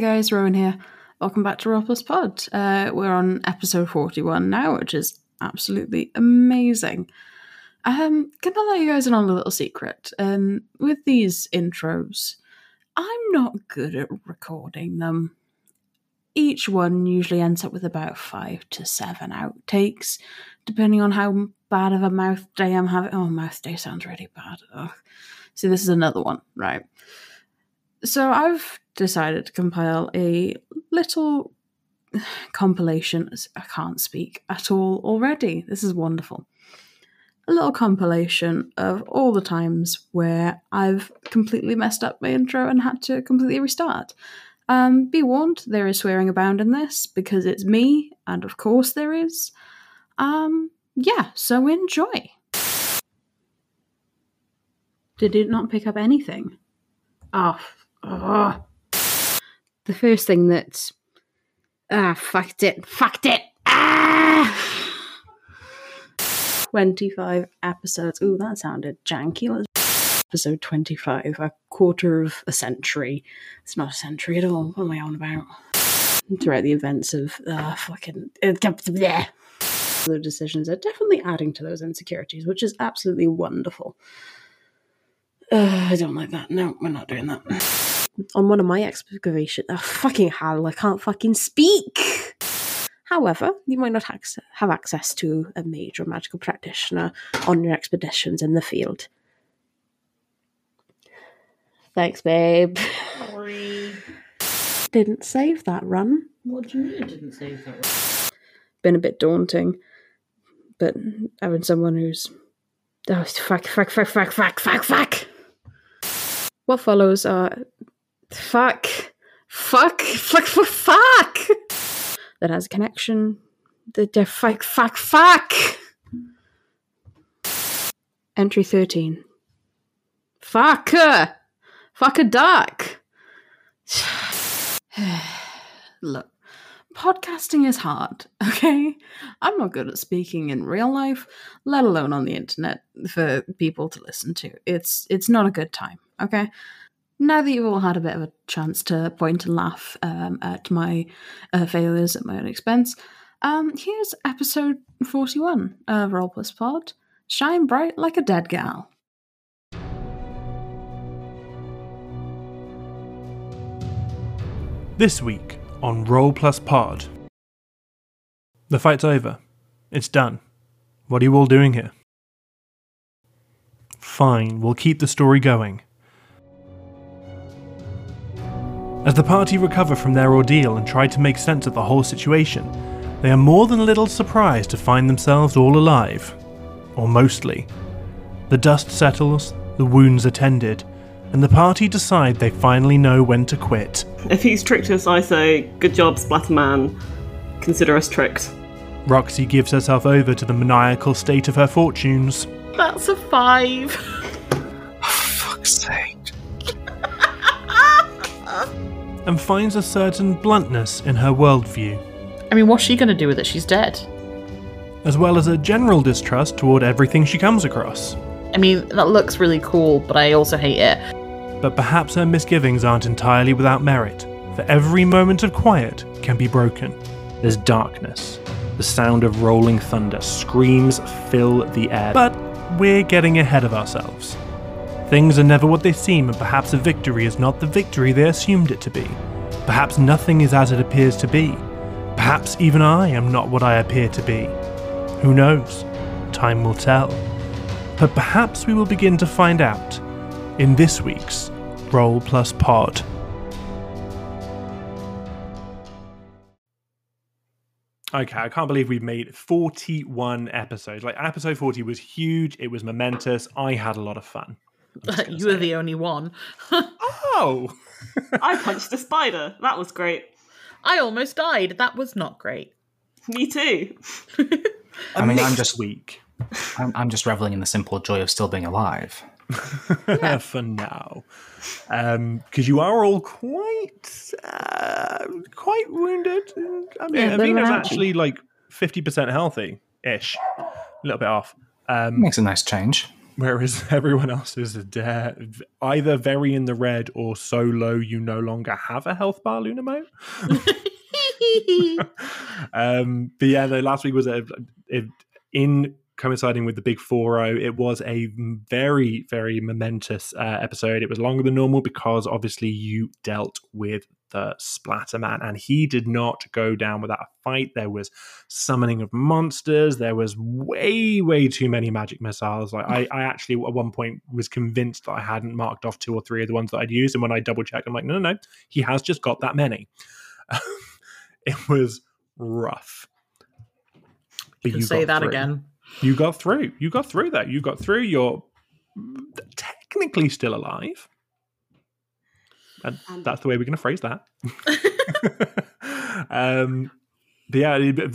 Guys, Rowan here. Welcome back to Plus Pod. Uh, we're on episode 41 now, which is absolutely amazing. Um, gonna let you guys in on a little secret. Um, with these intros, I'm not good at recording them. Each one usually ends up with about five to seven outtakes, depending on how bad of a mouth day I'm having. Oh, mouth day sounds really bad. Ugh. See, this is another one, right? So I've decided to compile a little compilation. I can't speak at all already. This is wonderful. A little compilation of all the times where I've completely messed up my intro and had to completely restart. Um, be warned, there is swearing abound in this because it's me, and of course there is. Um, yeah, so enjoy. Did it not pick up anything? Oh, oh. The first thing that. Ah, fucked it. Fucked it. Ah! 25 episodes. Ooh, that sounded janky. Let's episode 25, a quarter of a century. It's not a century at all. What am I on about? Throughout the events of uh, fucking. Uh. The decisions are definitely adding to those insecurities, which is absolutely wonderful. Uh, I don't like that. No, we're not doing that. On one of my excavations, oh, fucking hell, I can't fucking speak. However, you might not have access to a major magical practitioner on your expeditions in the field. Thanks, babe. Sorry. Didn't save that run. What do you mean didn't save that? run? Been a bit daunting, but having someone who's oh fuck fuck fuck fuck fuck fuck fuck. What follows are fuck fuck fuck fuck fuck that has a connection. The, def- fuck fuck fuck. Entry thirteen. Fuck. Fuck a duck. Look, podcasting is hard, okay? I'm not good at speaking in real life, let alone on the internet for people to listen to. It's it's not a good time, okay? Now that you've all had a bit of a chance to point and laugh um, at my uh, failures at my own expense, um, here's episode 41 of Roll Plus Pod Shine Bright Like a Dead Gal. This week on Roll Plus Pod. The fight's over. It's done. What are you all doing here? Fine, we'll keep the story going. As the party recover from their ordeal and try to make sense of the whole situation, they are more than a little surprised to find themselves all alive. Or mostly. The dust settles, the wounds are tended, and the party decide they finally know when to quit. If he's tricked us, I say, good job, Splatterman. Consider us tricked. Roxy gives herself over to the maniacal state of her fortunes. That's a five. and finds a certain bluntness in her worldview, I mean, what's she going to do with it? She's dead. as well as a general distrust toward everything she comes across. I mean, that looks really cool, but I also hate it. But perhaps her misgivings aren't entirely without merit, for every moment of quiet can be broken. There's darkness. The sound of rolling thunder. Screams fill the air. But we're getting ahead of ourselves. Things are never what they seem, and perhaps a victory is not the victory they assumed it to be. Perhaps nothing is as it appears to be. Perhaps even I am not what I appear to be. Who knows? Time will tell. But perhaps we will begin to find out in this week's Roll Plus Pod. Okay, I can't believe we've made 41 episodes. Like, episode 40 was huge, it was momentous. I had a lot of fun. You were the only one. Oh! I punched a spider. That was great. I almost died. That was not great. Me too. I mean, I'm just weak. I'm, I'm just reveling in the simple joy of still being alive. for now. Because you are all quite, uh, quite wounded. I mean, Yeah, a bit of Avina's actually like 50% healthy ish, a little bit off. Um, Makes a nice change. Whereas everyone else is dead, either very in the red or so low you no longer have a health bar, Lunamote. um, but yeah, the last week was a, it, in coinciding with the big 4 it was a very very momentous uh, episode it was longer than normal because obviously you dealt with the splatter man and he did not go down without a fight there was summoning of monsters there was way way too many magic missiles like I, I actually at one point was convinced that i hadn't marked off two or three of the ones that i'd used and when i double checked i'm like no no no he has just got that many it was rough but you, you say that through. again you got through. You got through that. You got through. You're technically still alive. And that's the way we're going to phrase that. um, but yeah,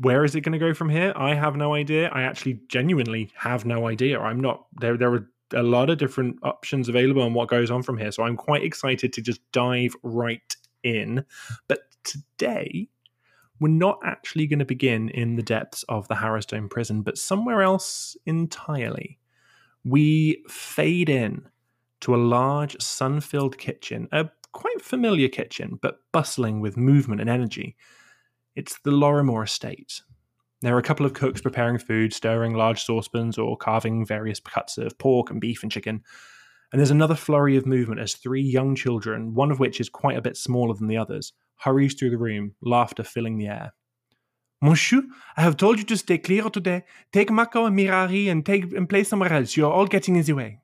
where is it going to go from here? I have no idea. I actually genuinely have no idea. I'm not there. There are a lot of different options available on what goes on from here. So I'm quite excited to just dive right in. But today, we're not actually going to begin in the depths of the Harrowstone prison, but somewhere else entirely. We fade in to a large, sun filled kitchen, a quite familiar kitchen, but bustling with movement and energy. It's the Lorrimor estate. There are a couple of cooks preparing food, stirring large saucepans or carving various cuts of pork and beef and chicken. And there's another flurry of movement as three young children, one of which is quite a bit smaller than the others, hurries through the room, laughter filling the air. Monsieur, I have told you to stay clear today. Take Mako and Mirari and take and play somewhere else. You're all getting in the way.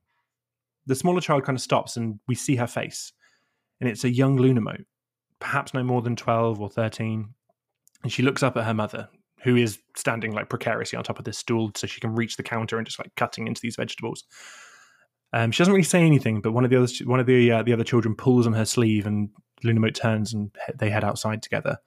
The smaller child kind of stops and we see her face. And it's a young Lunamote, perhaps no more than 12 or 13. And she looks up at her mother, who is standing like precariously on top of this stool so she can reach the counter and just like cutting into these vegetables. Um, she doesn't really say anything, but one of the other one of the uh, the other children pulls on her sleeve, and Lunamote turns, and they head outside together.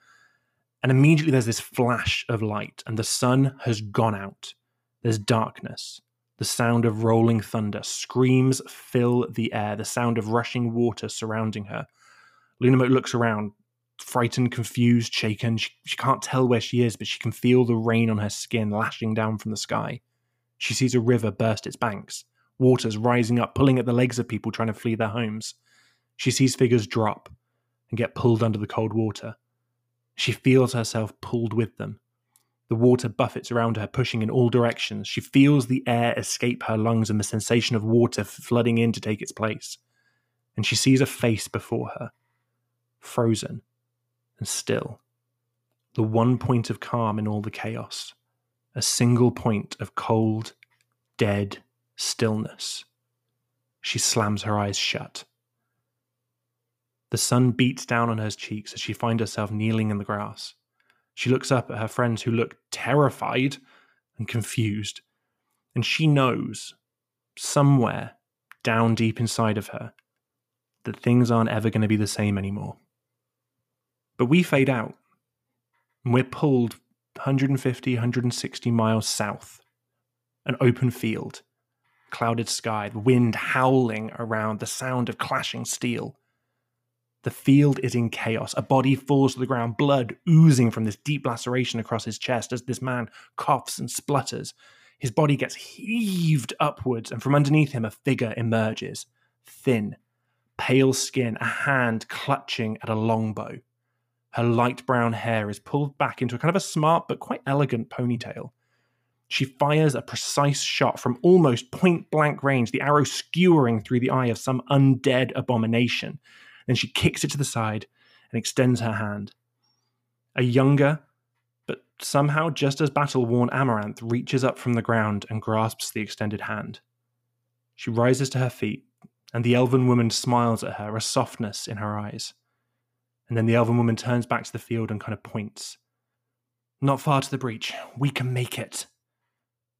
And immediately there's this flash of light, and the sun has gone out. There's darkness. The sound of rolling thunder. Screams fill the air. The sound of rushing water surrounding her. Lunamote looks around, frightened, confused, shaken. She, she can't tell where she is, but she can feel the rain on her skin lashing down from the sky. She sees a river burst its banks waters rising up, pulling at the legs of people trying to flee their homes. She sees figures drop and get pulled under the cold water. She feels herself pulled with them. The water buffets around her, pushing in all directions. She feels the air escape her lungs and the sensation of water flooding in to take its place. And she sees a face before her, frozen and still. The one point of calm in all the chaos. A single point of cold, dead stillness. She slams her eyes shut. The sun beats down on her cheeks as she finds herself kneeling in the grass. She looks up at her friends who look terrified and confused, and she knows, somewhere down deep inside of her, that things aren't ever going to be the same anymore. But we fade out, and we're pulled 150, 160 miles south, an open field clouded sky, the wind howling around, the sound of clashing steel. The field is in chaos. A body falls to the ground, blood oozing from this deep laceration across his chest as this man coughs and splutters. His body gets heaved upwards, and from underneath him, a figure emerges. Thin, pale skin, a hand clutching at a longbow. Her light brown hair is pulled back into a kind of a smart but quite elegant ponytail. She fires a precise shot from almost point blank range, the arrow skewering through the eye of some undead abomination. Then she kicks it to the side and extends her hand. A younger, but somehow just as battle worn Amaranth reaches up from the ground and grasps the extended hand. She rises to her feet, and the elven woman smiles at her, a softness in her eyes. And then the elven woman turns back to the field and kind of points. Not far to the breach. We can make it.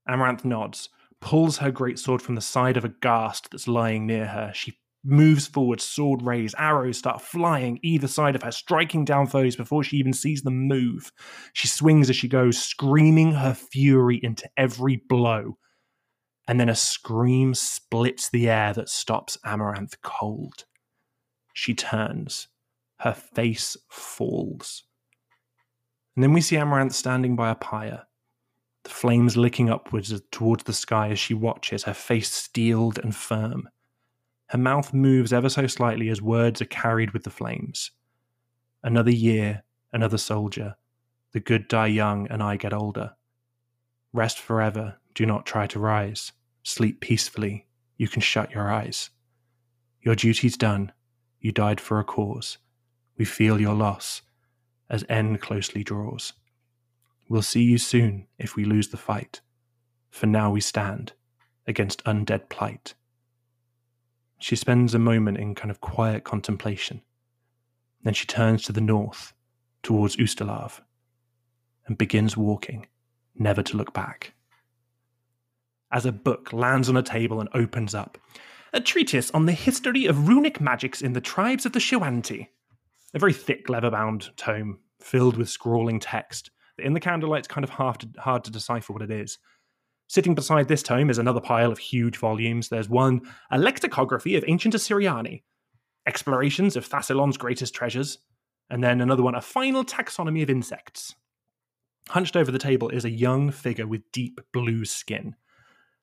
Amaranth nods, pulls her great sword from the side of a ghast that's lying near her. She moves forward, sword raised, arrows start flying either side of her, striking down foes before she even sees them move. She swings as she goes, screaming her fury into every blow. And then a scream splits the air that stops Amaranth cold. She turns. Her face falls. And then we see Amaranth standing by a pyre, the flames licking upwards towards the sky as she watches, her face steeled and firm. Her mouth moves ever so slightly as words are carried with the flames. Another year, another soldier. The good die young, and I get older. Rest forever, do not try to rise. Sleep peacefully, you can shut your eyes. Your duty's done, you died for a cause. We feel your loss as end closely draws. We'll see you soon if we lose the fight. For now we stand against undead plight. She spends a moment in kind of quiet contemplation. Then she turns to the north, towards Ustalav, and begins walking, never to look back. As a book lands on a table and opens up, a treatise on the history of runic magics in the tribes of the Shoanti. A very thick leather bound tome filled with scrawling text in the candlelight, it's kind of hard to, hard to decipher what it is. Sitting beside this tome is another pile of huge volumes. There's one, a lexicography of ancient Assyriani, explorations of Thassilon's greatest treasures, and then another one, a final taxonomy of insects. Hunched over the table is a young figure with deep blue skin.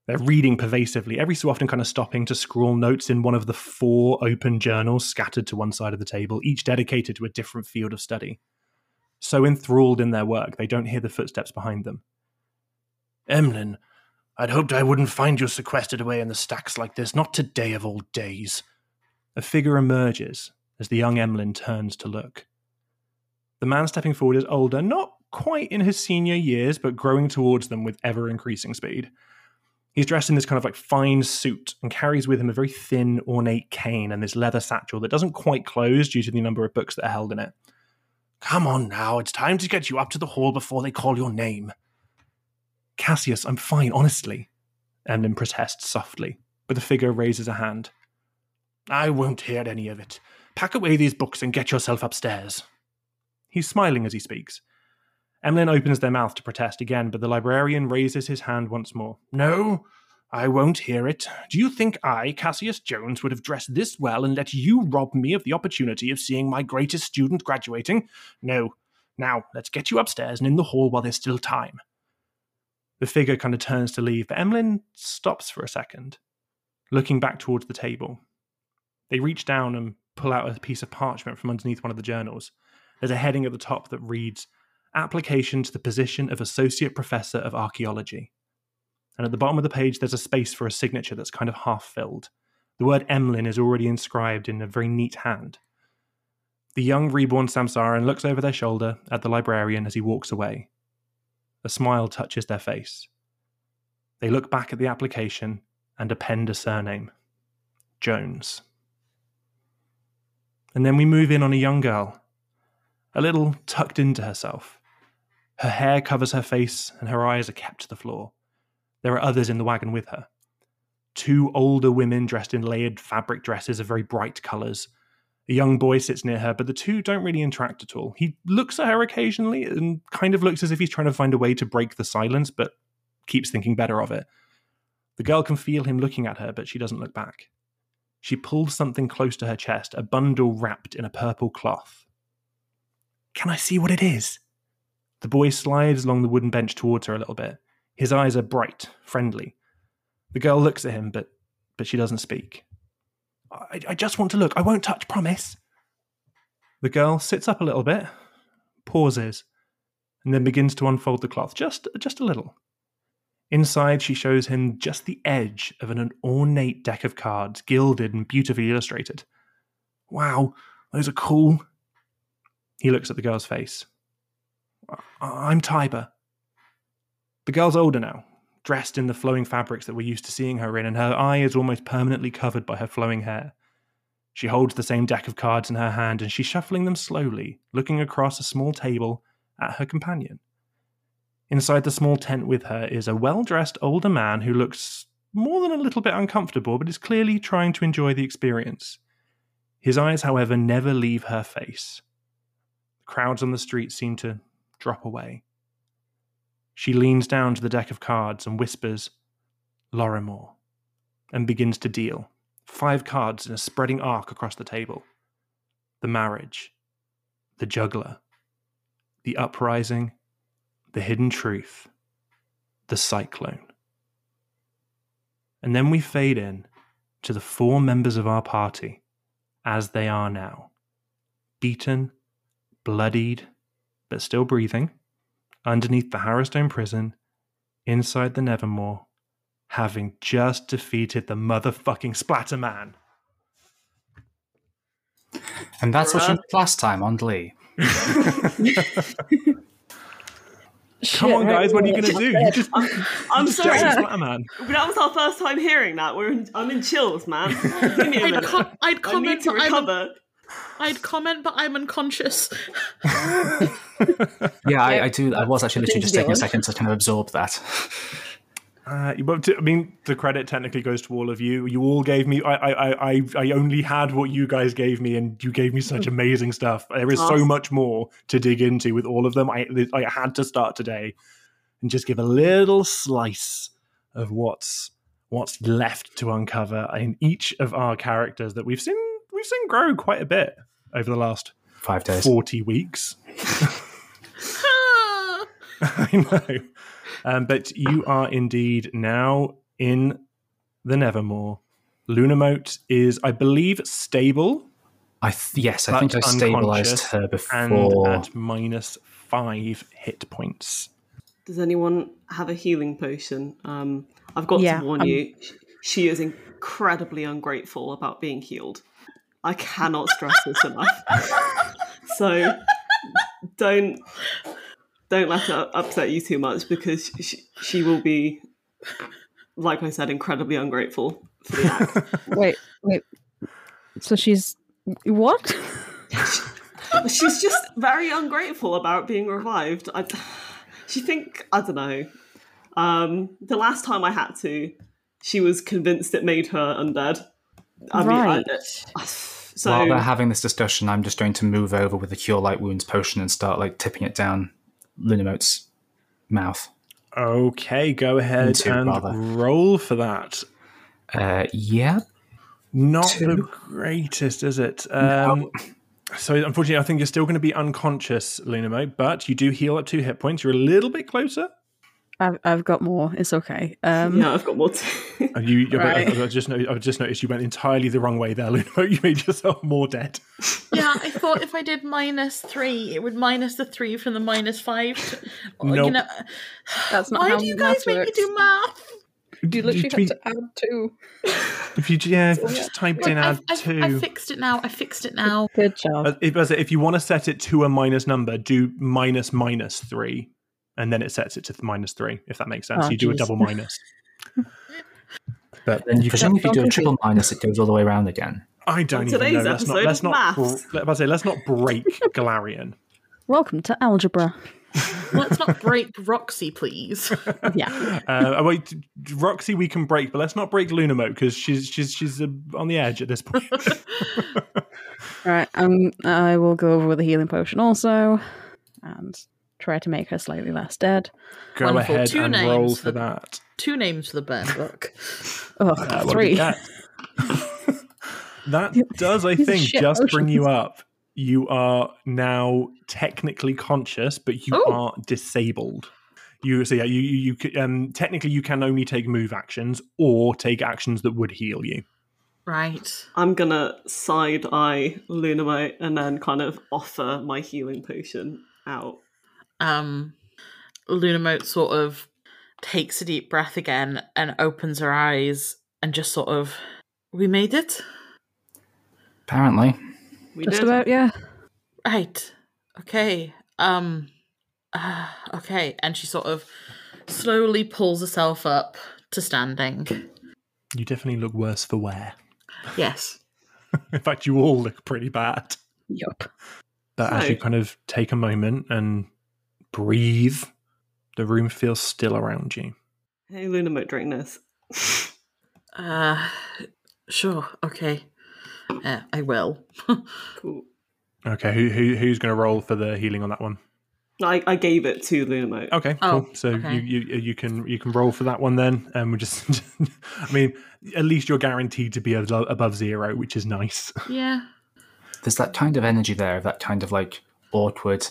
They're reading pervasively, every so often kind of stopping to scrawl notes in one of the four open journals scattered to one side of the table, each dedicated to a different field of study so enthralled in their work they don't hear the footsteps behind them. Emlyn, I'd hoped I wouldn't find you sequestered away in the stacks like this, not today of all days. A figure emerges as the young Emlyn turns to look. The man stepping forward is older, not quite in his senior years, but growing towards them with ever increasing speed. He's dressed in this kind of like fine suit and carries with him a very thin, ornate cane and this leather satchel that doesn't quite close due to the number of books that are held in it. Come on now, it's time to get you up to the hall before they call your name. Cassius, I'm fine, honestly. Emlyn protests softly, but the figure raises a hand. I won't hear any of it. Pack away these books and get yourself upstairs. He's smiling as he speaks. Emlyn opens their mouth to protest again, but the librarian raises his hand once more. No, I won't hear it. Do you think I, Cassius Jones, would have dressed this well and let you rob me of the opportunity of seeing my greatest student graduating? No. Now, let's get you upstairs and in the hall while there's still time. The figure kind of turns to leave, but Emlyn stops for a second, looking back towards the table. They reach down and pull out a piece of parchment from underneath one of the journals. There's a heading at the top that reads Application to the position of Associate Professor of Archaeology. And at the bottom of the page, there's a space for a signature that's kind of half filled. The word Emlyn is already inscribed in a very neat hand. The young reborn Samsaran looks over their shoulder at the librarian as he walks away. A smile touches their face. They look back at the application and append a surname Jones. And then we move in on a young girl, a little tucked into herself. Her hair covers her face and her eyes are kept to the floor. There are others in the wagon with her. Two older women dressed in layered fabric dresses of very bright colours. A young boy sits near her, but the two don't really interact at all. He looks at her occasionally and kind of looks as if he's trying to find a way to break the silence, but keeps thinking better of it. The girl can feel him looking at her, but she doesn't look back. She pulls something close to her chest, a bundle wrapped in a purple cloth. Can I see what it is? The boy slides along the wooden bench towards her a little bit. His eyes are bright, friendly. The girl looks at him, but but she doesn't speak. I, I just want to look. I won't touch, promise. The girl sits up a little bit, pauses, and then begins to unfold the cloth just just a little. Inside, she shows him just the edge of an ornate deck of cards, gilded and beautifully illustrated. Wow, those are cool. He looks at the girl's face. I'm Tiber. The girl's older now, dressed in the flowing fabrics that we're used to seeing her in, and her eye is almost permanently covered by her flowing hair. She holds the same deck of cards in her hand, and she's shuffling them slowly, looking across a small table at her companion. Inside the small tent with her is a well dressed older man who looks more than a little bit uncomfortable, but is clearly trying to enjoy the experience. His eyes, however, never leave her face. The crowds on the street seem to drop away. She leans down to the deck of cards and whispers, Lorrimor, and begins to deal. Five cards in a spreading arc across the table the marriage, the juggler, the uprising, the hidden truth, the cyclone. And then we fade in to the four members of our party as they are now beaten, bloodied, but still breathing, underneath the Harrowstone prison, inside the Nevermore, having just defeated the motherfucking Splatter Man. And that's what you did last time on Glee. Come on, guys, what are you going to do? You just, I'm just sorry. jacked Splatter Man. But that was our first time hearing that. We're in, I'm in chills, man. Give me a I'd, com- I'd I need comment, to recover. I'd comment, but I'm unconscious. Yeah, I, I do. I was actually literally just taking a second to kind of absorb that. Uh, but to- I mean, the credit technically goes to all of you. You all gave me. I, I, I, I only had what you guys gave me, and you gave me such amazing stuff. There is so much more to dig into with all of them. I, I had to start today and just give a little slice of what's what's left to uncover in each of our characters that we've seen we've seen grow quite a bit over the last Five days. forty weeks. I know. Um, but you are indeed now in the Nevermore. Lunamote is, I believe, stable I th- yes, I think I stabilized unconscious her and before. at minus five hit points. Does anyone have a healing potion? Um, I've got Yeah, to warn um, you, she is incredibly ungrateful about being healed. I cannot stress this enough. so don't don't let it upset you too much because she, she will be, like I said, incredibly ungrateful for the act. Wait, wait. So she's what? She's just very ungrateful about being revived. I, she think I don't know. Um, the last time I had to, she was convinced it made her undead. I right. mean, I, so While they're having this discussion, I'm just going to move over with the Cure Light Wounds potion and start like tipping it down Lunamote's mouth. Okay, go ahead Into, and rather. roll for that. Uh, yeah. Not Two. the greatest, is it? Um, So, unfortunately, I think you're still going to be unconscious, Lunamote, but you do heal up two hit points. You're a little bit closer. I've, I've got more. It's okay. Um, yeah, I've got more. To- Uh, You, you Right. I, I just know, I just noticed you went entirely the wrong way there, Lunamote. You made yourself more dead. yeah, I thought if I did minus three, it would minus the three from the minus five. To, or, Nope. You know, That's not why how do you guys make works. me do math? You literally to be- have to add two. If you, yeah, if you just typed in I've, add I've, two. I fixed it now. I fixed it now. Good job. If, if you want to set it to a minus number, do minus minus three, and then it sets it to minus three. If that makes sense, Oh, you do a double minus. but Then you presumably if you do a triple minus, it goes all the way around again. I don't On even know. Let's not. episode Let's not. maths. Let, us say. Let's not break Galarian. Welcome to algebra. Let's not break Roxy, please. Yeah. Uh, wait, Roxy, we can break, but let's not break Lunamote because she's she's she's uh, on the edge at this point. Right. Um, I will go over with a healing potion also, and try to make her slightly less dead. Go Wonderful. ahead Two and names roll for- for that. Two names for the burn book. Oh, Uh, three. we that does, I think, shit just bring you up. You are now technically conscious, but you Oh. are disabled. You so yeah, you you, you um technically you can only take move actions or take actions that would heal you. Right. I'm gonna side eye Lunamo and then kind of offer my healing potion out. Um, Lunamote sort of takes a deep breath again and opens her eyes and just sort of, we made it. Apparently. We Just did. about, yeah. Right. Okay. Um. Uh, okay. And she sort of slowly pulls herself up to standing. You definitely look worse for wear. Yes. In fact, you all look pretty bad. Yup. But as you kind of take a moment and breathe, the room feels still around you. Hey, Lunamo, drink this. Uh. Sure. Okay. Uh, I will. Cool. Okay, who, who who's going to roll for the healing on that one? I, I gave it to Lunamo. Okay, Oh, cool. So okay. you, you you can you can roll for that one then, and we just. I mean, at least you're guaranteed to be abo- above zero, which is nice. yeah. There's that kind of energy there, that kind of like awkward,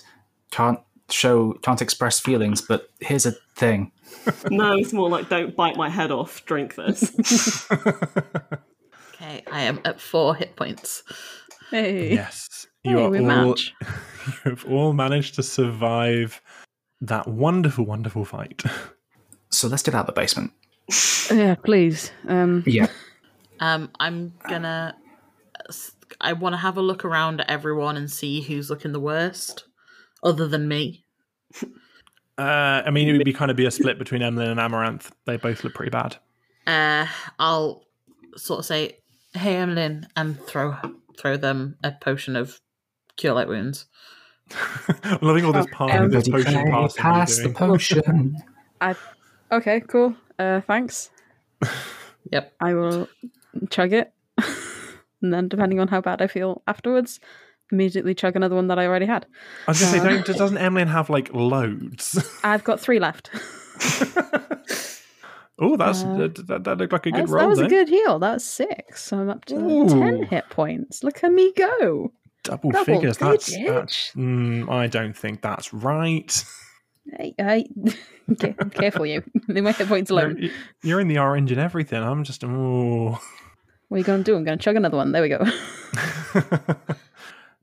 can't show, can't express feelings, but here's a thing. No, it's more like don't bite my head off. Drink this. Okay, I am at four hit points. Hey. yes, you Hey, are we all. match. You have all managed to survive that wonderful, wonderful fight. So let's get out of the basement. Yeah, please. Um, Yeah. Um, I'm gonna. I want to have a look around at everyone and see who's looking the worst, other than me. Uh, I mean, it would be kind of be a split between Emlyn and Amaranth. They both look pretty bad. Uh, I'll sort of say, "Hey, Emlyn," and throw throw them a potion of cure light wounds. I'm loving all this part of this potion play passing pass the doing. potion. okay, cool. Uh, thanks. Yep. I will chug it, and then depending on how bad I feel afterwards, immediately chug another one that I already had. I was going to Uh, say, don't, doesn't Emlyn have like loads? I've got three left. oh, that's Uh, that, that, looked like a good roll. that was then. a good heal. That was six. So I'm up to Ooh. ten hit points. Look at me go. Double, Double figures. That's, digits. that's mm, I don't think that's right. Hey. Okay, careful, you. Leave my hit points You're, alone. you're in the orange and everything. I'm just oh. What are you going to do? I'm going to chug another one. There we go.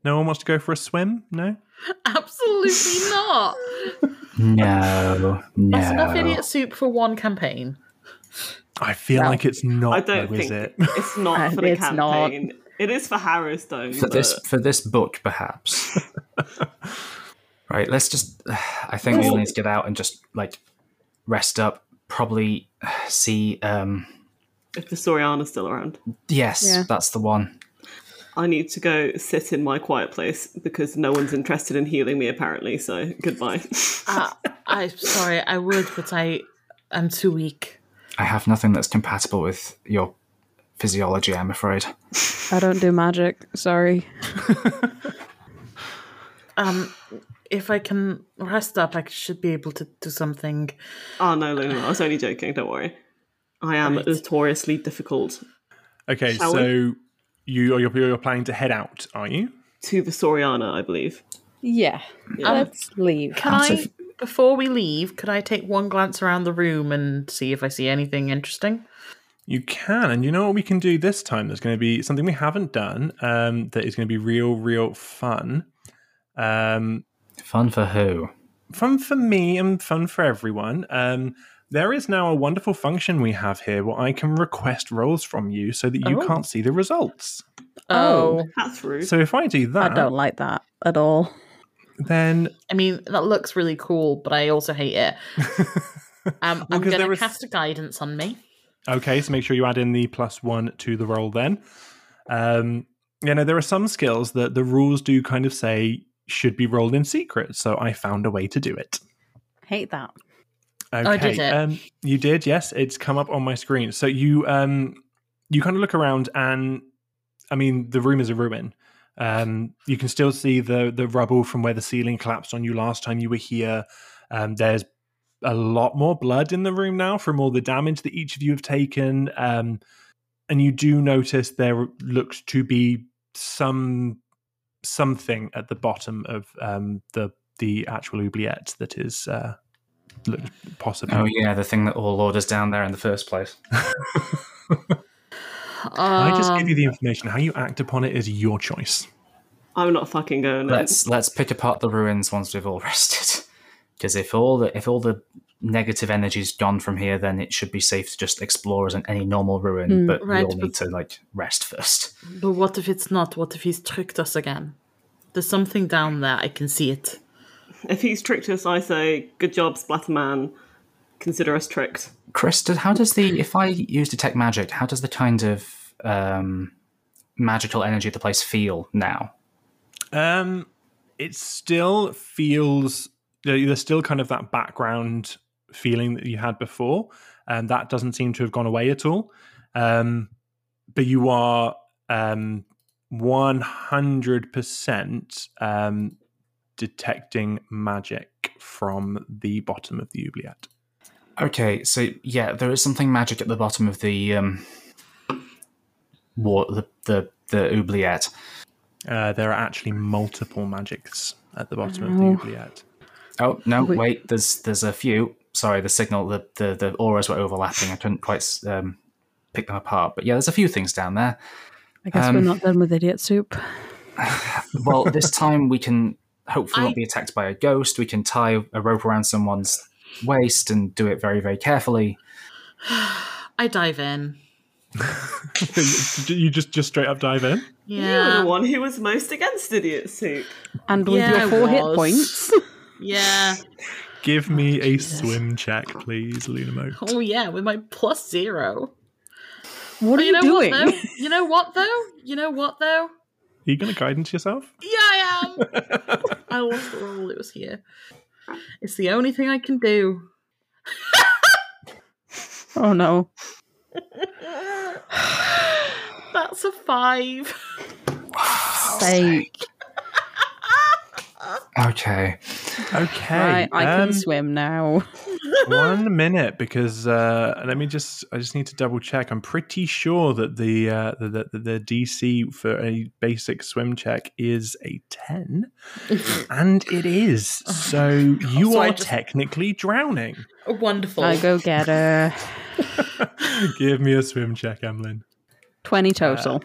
No one wants to go for a swim. No. Absolutely not. No, no. That's enough idiot soup for one campaign. I feel No. like it's not. I don't though, think is it? it's not Uh, for the it's not. campaign. It is for Harrowstone. for this for this book, perhaps. right. Let's just. I think we all need to get out and just like rest up. Probably see. um if the Soriana's still around, Yes, Yeah. that's the one. I need to go sit in my quiet place because no one's interested in healing me apparently. So goodbye. Uh, I'm sorry, I would, but I am too weak. I have nothing that's compatible with your physiology. I'm afraid. I don't do magic. Sorry. Um, if I can rest up, I should be able to do something. oh no, Luna, I was only joking. Don't worry. I am Right. notoriously difficult Okay, Shall so we? You you're, you're planning to head out, are you? to the Soriana, I believe. Yeah. Yeah. Let's leave. Can Out I, before we leave, could I take one glance around the room and see if I see anything interesting? You can, and you know what we can do this time? There's going to be something we haven't done um, that is going to be real, real fun. Um, Fun for who? fun for me and fun for everyone. Um, there is now a wonderful function we have here where I can request rolls from you so that you Oh. can't see the results. Oh. That's rude. So if I do that, I don't like that at all. then I mean, that looks really cool, but I also hate it. Um, I'm going to was- cast a guidance on me. Okay, so make sure you add in the plus one to the roll then. Um, you know, there are some skills that the rules do kind of say should be rolled in secret, so I found a way to do it. Hate that. Okay. I did it. Um, you did, yes. It's come up on my screen. So you um, you kind of look around, and I mean, the room is a ruin. Um, you can still see the the rubble from where the ceiling collapsed on you last time you were here. Um, there's a lot more blood in the room now from all the damage that each of you have taken. Um, and you do notice there looks to be some something at the bottom of um, the the actual oubliette that is uh, look, possibly. Oh yeah, the thing that all orders down there in the first place. I just give you Um, the information. How you act upon it is your choice. I'm not fucking going. Let's let's pick apart the ruins once we've all rested. Because if all the if all the negative energy's gone from here, then it should be safe to just explore as in any normal ruin. Hmm. but Right, we all but- need to like rest first. But what if it's not? What if he's tricked us again? There's something down there. I can see it. If he's tricked us, I say, good job, Splatterman. Consider us tricked. Chris, did- how does the if I use detect magic, how does the kind of um, magical energy of the place feel now? Um, it still feels there's still kind of that background feeling that you had before, and that doesn't seem to have gone away at all. Um, but you are um, 100% um, detecting magic from the bottom of the oubliette. Okay, so yeah, there is something magic at the bottom of the um, war, the the the oubliette. Uh, there are actually multiple magics at the bottom of the Oh. oubliette. Oh no, Wait. wait. There's there's a few. sorry, the signal, the, the the auras were overlapping. I couldn't quite um, pick them apart. But yeah, there's a few things down there. I guess we're Um, not done with idiot soup. Well, this time we can hopefully I- not be attacked by a ghost. We can tie a rope around someone's waist and do it very, very carefully. I dive in. you just just straight up dive in. You were Yeah. the one who was most against idiot soup. And with Yeah, your four hit points, Yeah. Give me oh, a swim check, please, Lunamote. Oh yeah, with my plus zero. what are But you, know doing? what? You know what though? You know what though? Are you going to guidance yourself? Yeah, I am. I lost the roll. It was here. It's the only thing I can do. oh no. That's a five. Sake. Okay. Okay. Right, I can um, swim now. one minute because uh, let me just I just need to double check. I'm pretty sure that the uh, the, the the DC for a basic swim check is a 10 and it is. So you So are just- technically drowning. Wonderful. I go get her. Give me a swim check, Emlyn. 20 total.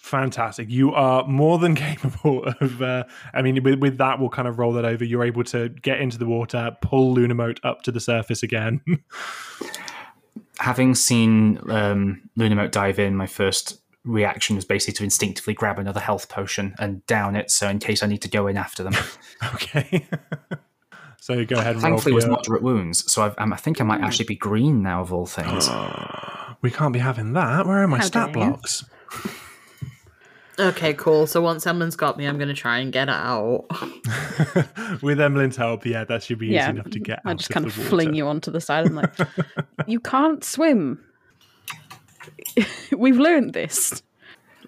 Fantastic. You are more than capable of. Uh, I mean, with, with that, we'll kind of roll that over. You're able to get into the water, pull Lunamote up to the surface again. Having seen um, Lunamote dive in, my first reaction was basically to instinctively grab another health potion and down it, so in case I need to go in after them. okay. so go ahead and roll. Thankfully, it was your... moderate wounds, so I've, um, I think I might actually be green now of all things. We can't be having that. Where are my How stat dare you. blocks? Okay, cool. So once Emlyn's got me, I'm going to try and get out. With Emlyn's help, yeah, that should be easy enough to get I just kind the of fling you onto the side I'm like, you can't swim. We've learned this.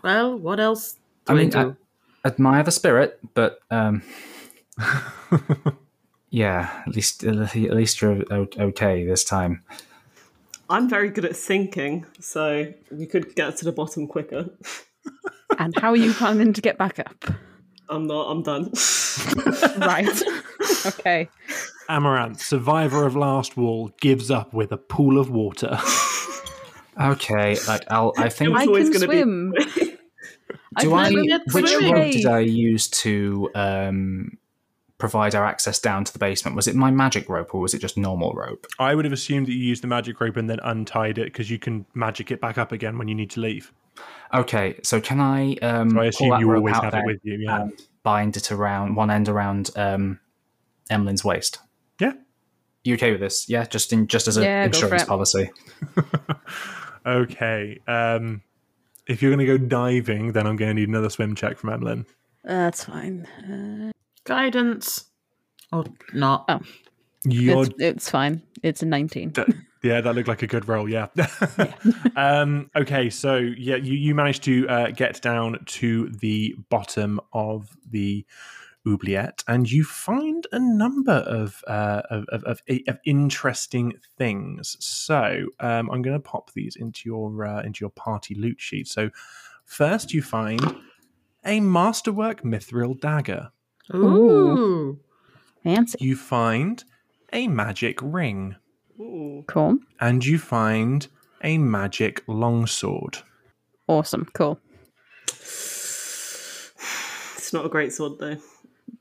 Well, what else do I I, mean, do? I admire the spirit, but um, yeah, at least at least you're okay this time. I'm very good at sinking, so we could get to the bottom quicker. And how are you planning to get back up? I'm not. I'm done. Right. okay. Amaranth, survivor of Last Wall, gives up with a pool of water. Okay, like I'll. I think. I can gonna be- swim. do I? can get Which swimming. rope did I use to um, provide our access down to the basement? Was it my magic rope or was it just normal rope? I would have assumed that you used the magic rope and then untied it because you can magic it back up again when you need to leave. Okay, so can I? Um, So I pull assume that you rope always have it with you. Yeah. bind it around one end around um, Emlyn's waist. Yeah. You okay with this? Yeah, just in just as an Yeah, insurance policy. Okay. Um, if you're going to go diving, then I'm going to need another swim check from Emlyn. That's fine. Uh, Guidance. Or not. Oh. You're it's, it's fine. It's a 19. That- yeah, that looked like a good roll. Yeah. um, okay, so yeah, you, you managed to uh, get down to the bottom of the oubliette, and you find a number of uh, of, of, of, of interesting things. So um, I'm going to pop these into your uh, into your party loot sheet. So first, you find a masterwork mithril dagger. Ooh. Fancy. You find a magic ring. Ooh. Cool. and you find a magic longsword. Awesome. Cool. It's not a great sword though.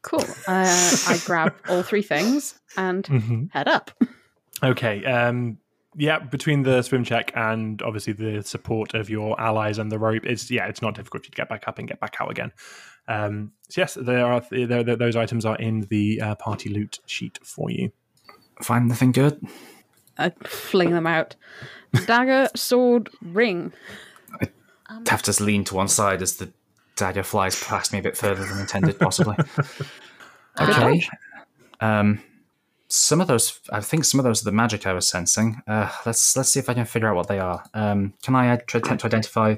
Cool. Uh, I grab all three things and Mm-hmm. head up. Okay. Um, yeah, between the swim check and obviously the support of your allies and the rope, it's yeah, it's not difficult to get back up and get back out again. Um, so yes, there are there, there, those items are in the uh, party loot sheet for you. Find nothing good. I fling them out. Dagger, sword, ring. I have to lean to one side as the dagger flies past me a bit further than intended, possibly. okay. Um, some of those, I think, some of those are the magic I was sensing. Uh, let's let's see if I can figure out what they are. Um, can I uh, attempt to identify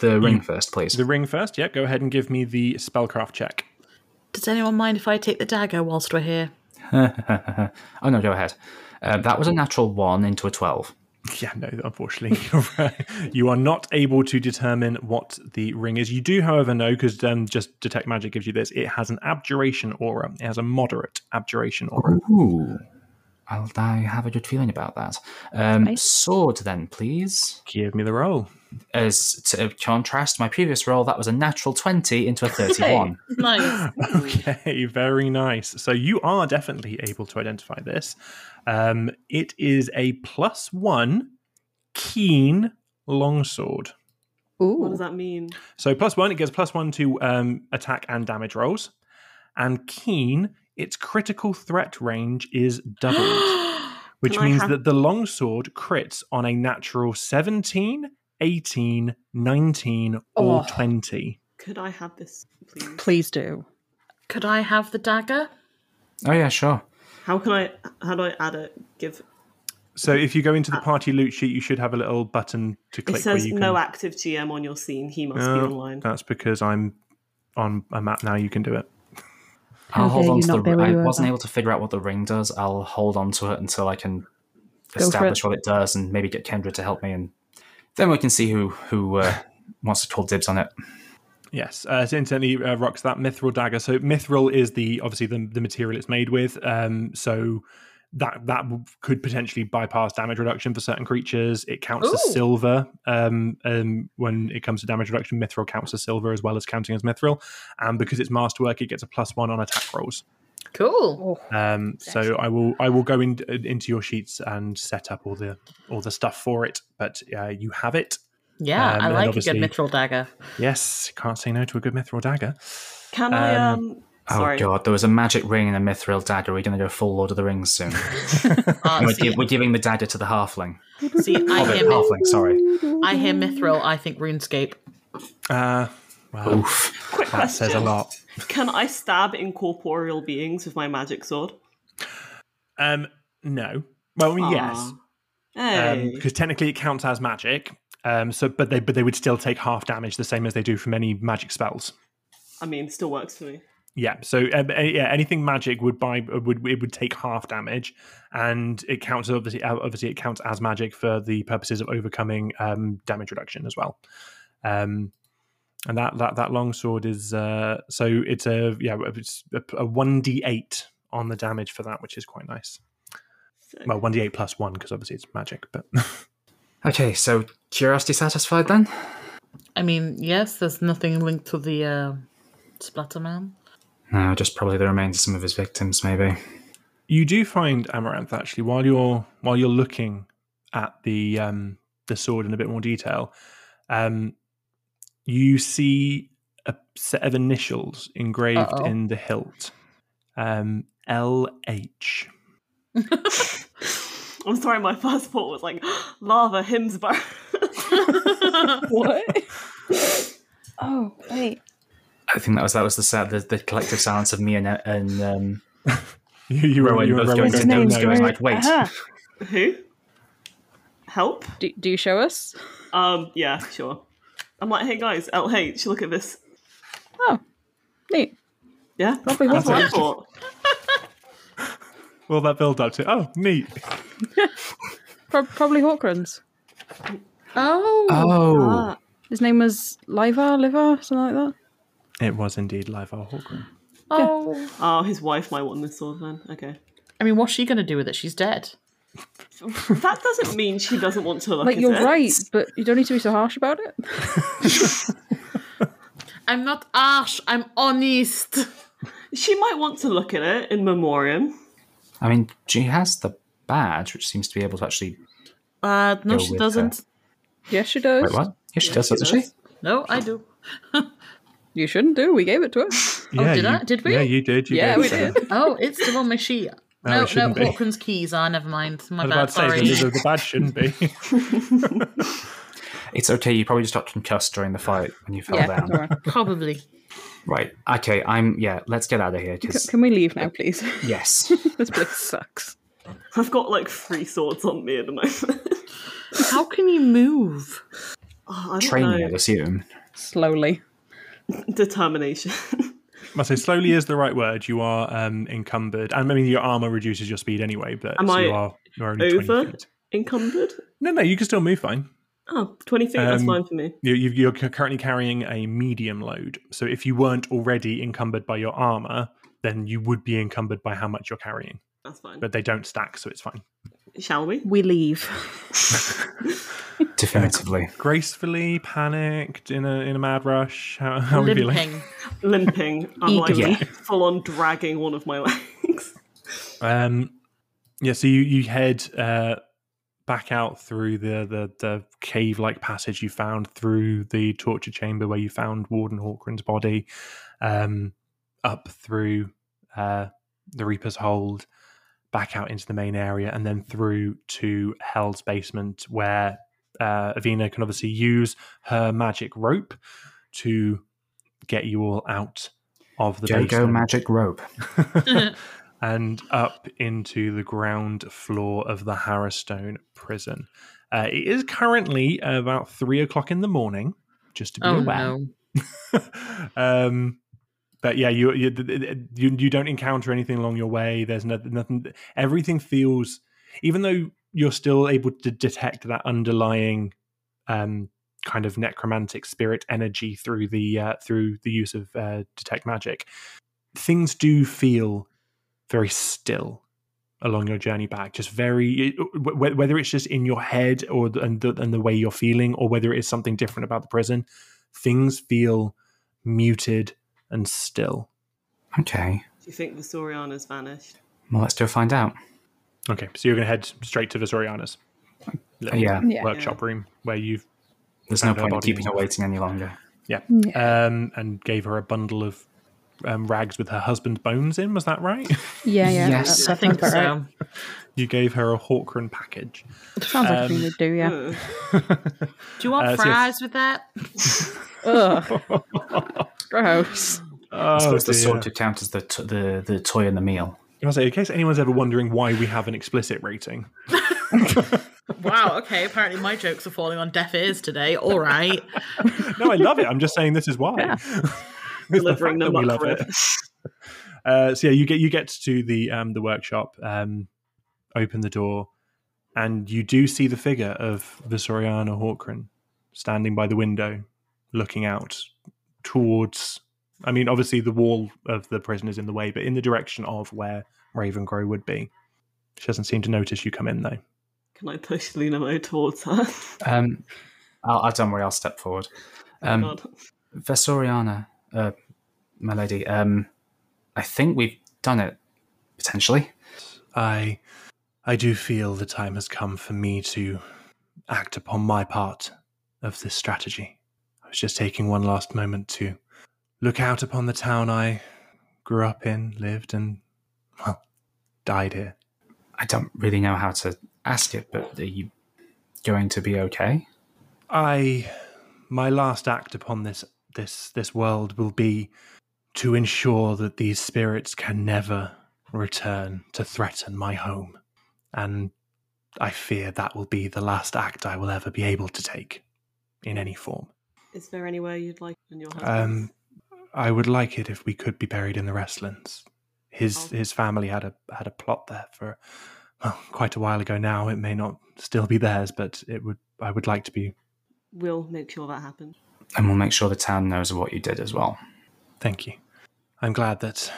the ring first, please? The ring first. Yeah, go ahead and give me the spellcraft check. Does anyone mind if I take the dagger whilst we're here? oh no, go ahead. Uh, that was a natural one into a twelve. Yeah, no, unfortunately, you're right. you are not able to determine what the ring is. You do, however, know because um, just detect magic gives you this. It has an abjuration aura. It has a moderate abjuration aura. Ooh. I'll, I have a good feeling about that. Um, Nice. Sword, then, please. Give me the roll. As to contrast, my previous roll, that was a natural 20 into a 31. Nice. Okay, very nice. So you are definitely able to identify this. Um, it is a plus one keen longsword. What does that mean? So plus one, it gives plus one to um, attack and damage rolls. And keen, its critical threat range is doubled, which Can means have- that the longsword crits on a natural 17, 18, 19, or Oh. 20. Could I have this, please? Please do. Could I have the dagger? Oh, yeah, sure. How can I? How do I add it? Give. So if you go into the party loot sheet, you should have a little button to It click where says you can. no active GM on your scene. He must be Oh, online. That's because I'm on a map now. You can do it. I'll hold on to the ring. I wasn't then? able to figure out what the ring does. I'll hold on to it until I can for establish what it does and maybe get Kendra to help me. And then we can see who, who uh, wants to call dibs on it. Yes. Uh, so incidentally, uh, rocks that mithril dagger. So mithril is the obviously the, the material it's made with. Um, so that that could potentially bypass damage reduction for certain creatures. It counts as silver um, um, when it comes to damage reduction. Mithril counts as silver as well as counting as mithril, and because it's masterwork, it gets a plus one on attack rolls. Cool. Um, so I will I will go in, into your sheets and set up all the all the stuff for it. But uh, you have it. Yeah, Um, I like a good mithril dagger. Yes, can't say no to a good mithril dagger. Can I? Um, Um. Oh Sorry. god, there was a magic ring and a mithril dagger. We're going to go full Lord of the Rings soon. Uh, we're, see, gi- we're giving the dagger to the halfling. see, I Hobbit, hear, halfling, sorry. I hear mithril. I think RuneScape. Uh, well, Oof. Quick that says a question. lot. Can I stab incorporeal beings with my magic sword? Um, no. Well, I mean, yes, Aw. Hey. because technically it counts as magic. Um, so, but they but they would still take half damage, the same as they do from any magic spells. I mean, still works for me. Yeah. So, um, uh, yeah, anything magic would buy would it would take half damage, and it counts obviously uh, obviously it counts as magic for the purposes of overcoming um, damage reduction as well. Um, and that that that longsword is uh, so it's a yeah it's a one d eight on the damage for that, which is quite nice. So, Well, one d eight plus one because obviously it's magic, but Okay, so curiosity satisfied then? I mean, yes, there's nothing linked to the uh, Splatterman. No, just probably the remains of some of his victims, maybe. you do find Amaranth actually while you're while you're looking at the um, the sword in a bit more detail. Um, you see a set of initials engraved Uh-oh. in the hilt. Um, LH. I'm sorry, my first thought was like lava Himsborough. What? oh, wait. I think that was that was the sa- the, the collective silence of me and and um, You, you were, Rowan you were both Rowan going to going, name going like, wait. Aha. Who? Help? Do, do you show us? Um. Yeah. Sure. I'm like, hey guys, LH, look at this. Oh, neat. Yeah. Lovely That's what I thought. Well, that build up to oh neat. Probably Hawkrans. Oh, oh, Ah, His name was Lyvar, Lyvar, something like that. It was indeed live Hawkran. oh. oh, his wife might want this sword then. Okay. I mean, what's she going to do with it? She's dead. That doesn't mean she doesn't want to look Like at you're it. right, but you don't need to be so harsh about it. I'm not harsh. I'm honest. She might want to look at it in memoriam. I mean, she has the badge, which seems to be able to actually. Uh, no, she doesn't. Yes, she does. Wait, what? Yes, she Yeah, does, she doesn't she? No, I do. You shouldn't do. We gave it to her. Yeah, did you, I? Did we? Yeah, you did. You yeah, gave we it did. Oh, it's still on my sheet. No, No, it no, shouldn't be. Hawkins keys are. Never mind. My I was bad. about to say Sorry. the, the, the badge shouldn't be. It's okay. You probably just got concussed during the fight when you fell Yeah, down. it's. Probably. Right. Okay. I'm. Yeah. Let's get out of here. C- 'cause- Can we leave now, please? yes. this place sucks. I've got like three swords on me at the moment. How can you move? Oh, I don't Training, know. I'd assume. Slowly. Determination. I say slowly is the right word. You are um, encumbered, and I mean your armor reduces your speed anyway. But Am so you are you're only 20 Over encumbered? No, no, you can still move fine. Oh, 20 feet, that's Um, fine for me. You, you're currently carrying a medium load. So if you weren't already encumbered by your armor, then you would be encumbered by how much you're carrying. That's That's fine. but they don't stack, so it's fine. Shall we? We leave. Definitively. Gracefully, panicked, in a in a mad rush. How, how are we feeling? Limping. Limping. I'm like Eagerly. full on dragging one of my legs. Um, yeah, so you you head uh, back out through the the, the cave like passage you found through the torture chamber where you found Warden Hawkran's body, um, up through uh, the Reaper's Hold, back out into the main area, and then through to Hell's basement where uh, Avina can obviously use her magic rope to get you all out of the Jago basement magic rope. and up into the ground floor of the Harrowstone prison. Uh, it is currently about three o'clock in the morning, just to be Oh aware. no. um, but yeah, you, you you you don't encounter anything along your way. There's nothing, nothing. Everything feels, even though you're still able to detect that underlying um, kind of necromantic spirit energy through the uh, through the use of uh, detect magic. Things do feel very still along your journey back just very whether it's just in your head or and, the, and the way you're feeling or whether it is something different about the prison things feel muted and still Okay. Do you think the Soriana's vanished? Well, let's go find out. okay so you're going to head straight to Vesorianna's little Yeah. Yeah. workshop room where you've There's no point in keeping her waiting any longer. Yeah. um, and gave her a bundle of um, rags with her husband's bones in was that right Yeah, yeah. Yes. I think sounds about so. you gave her a Hawkran package Sounds like a thing Um, do, yeah. Do you want Uh, so fries with that? Ugh. Gross. Oh, I suppose the dear. sword could count as the, t- the the toy and the meal. I say, in case anyone's ever wondering why we have an explicit rating, Wow. Okay. Apparently, my jokes are falling on deaf ears today. All right. no, I love it. I'm just saying this is why. Yeah. It's Delivering fact the that we muck love rib. it. Uh, so yeah, you get you get to the um, the workshop, um, open the door, and you do see the figure of Vesorianna Hawkran standing by the window, looking out towards. I mean, obviously the wall of the prison is in the way, but in the direction of where Ravengro would be. She doesn't seem to notice you come in though. Can I push Lena Mo towards her? Um, I'll, I don't worry, I'll step forward. Oh, Um, God. Vesorianna, uh, my lady, um, I think we've done it, potentially. I I do feel the time has come for me to act upon my part of this strategy. I was just taking one last moment to look out upon the town I grew up in, lived, and well, died here. I don't really know how to ask it, but are you going to be okay? I my last act upon this this this world will be to ensure that these spirits can never return to threaten my home. And I fear that will be the last act I will ever be able to take in any form. Is there anywhere you'd like in your husband? Um I would like it if we could be buried in the Restlands. His Oh. his family had a had a plot there for well, quite a while ago now. It may not still be theirs, but it would I would like to be we'll make sure that happens. And we'll make sure the town knows what you did as well. Thank you. I'm glad that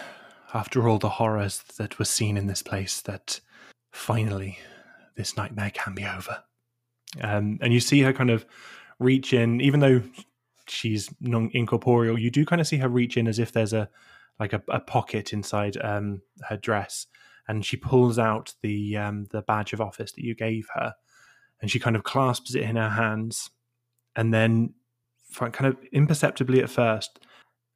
after all the horrors that were seen in this place, that finally this nightmare can be over. Um, and you see her kind of reach in, even though she's non incorporeal, you do kind of see her reach in as if there's a like a, a pocket inside um, her dress, and she pulls out the um, the badge of office that you gave her, and she kind of clasps it in her hands, and then kind of imperceptibly at first,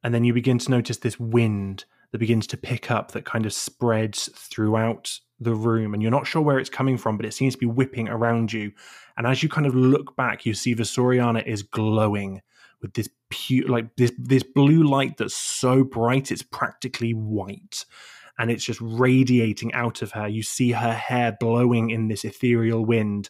and then you begin to notice this wind that begins to pick up that kind of spreads throughout the room and you're not sure where it's coming from but it seems to be whipping around you and as you kind of look back you see Vesorianna is glowing with this pure like this this blue light that's so bright it's practically white and it's just radiating out of her. You see her hair blowing in this ethereal wind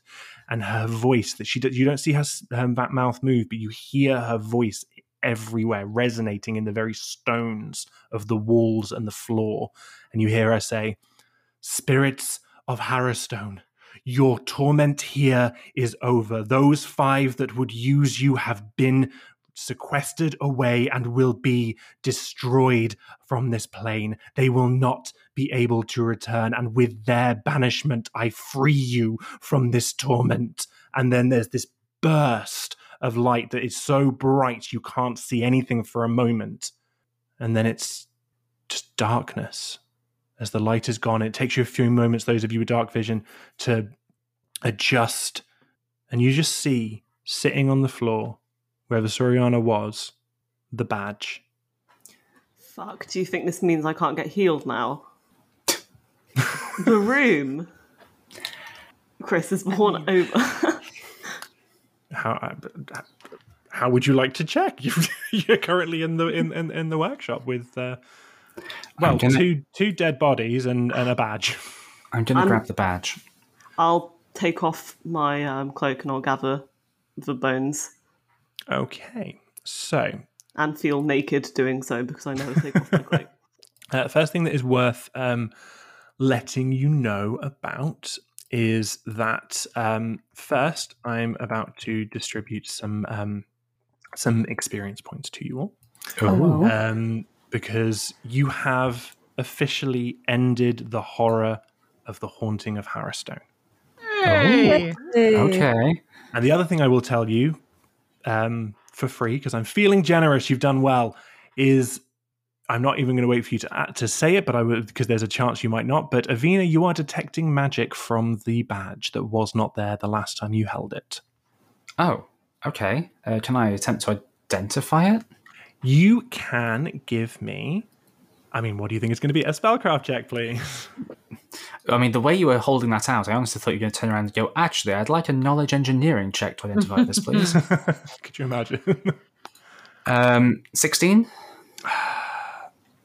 and her voice that she does you don't see her, her mouth move but you hear her voice everywhere resonating in the very stones of the walls and the floor and you hear her say spirits of harrowstone your torment here is over. Those five that would use you have been sequestered away and will be destroyed from this plane. They will not be able to return. And with their banishment, I free you from this torment. And then there's this burst of light that is so bright you can't see anything for a moment. And then it's just darkness. As the light is gone, it takes you a few moments, those of you with dark vision, to adjust. And you just see sitting on the floor where the Soriana was the badge. Fuck, do you think this means I can't get healed now? the room. Chris is born over. how uh, how would you like to check? You're currently in the in, in, in the workshop with uh, well gonna- two two dead bodies and, and a badge. I'm going to Um, grab the badge. I'll take off my um, cloak and I'll gather the bones Okay, so and feel naked doing so because I never take off my cloak. Uh, first thing that is worth um, letting you know about is that um, first I'm about to distribute some um, some experience points to you all Oh. um, because you have officially ended the horror of the haunting of Harrowstone. Hey. Okay. And the other thing I will tell you um, for free, because I'm feeling generous, you've done well, is I'm not even going to wait for you to uh, to say it, but I would because there's a chance you might not. But Avina, you are detecting magic from the badge that was not there the last time you held it. Oh, okay. Uh, can I attempt to identify it? You can give me. I mean, what do you think it's going to be? A spellcraft check, please. I mean, the way you were holding that out, I honestly thought you were going to turn around and go, actually, I'd like a knowledge engineering check to identify this, please. Could you imagine? um, 16?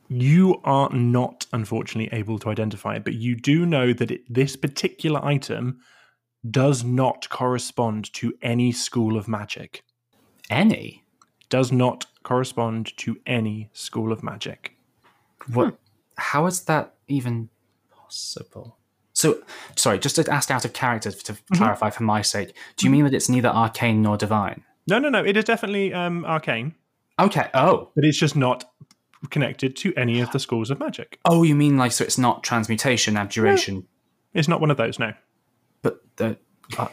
You are not, unfortunately, able to identify it, but you do know that it, this particular item does not correspond to any school of magic. Any? Does not correspond to any school of magic. What? How is that even possible? So, sorry, just to ask out of character to clarify for my sake, do you mean that it's neither arcane nor divine? No, no, no. It is definitely um, arcane, Okay. Oh. but it's just not connected to any of the schools of magic. Oh, you mean like so it's not transmutation, abjuration, It's not one of those. No. but the, uh,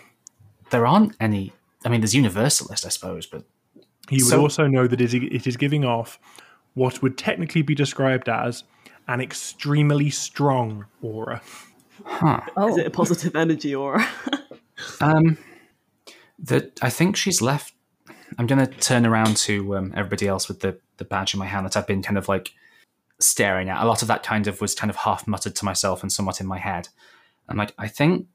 there aren't any. I mean, there's universalist, I suppose, but You would So- also know that it is giving off what would technically be described as an extremely strong aura. huh? Is it a positive energy aura? Um, that I think she's left. I'm going to turn around to um, everybody else with the the badge in my hand that I've been kind of like staring at. A lot of that kind of was kind of half muttered to myself and somewhat in my head. I'm like, I think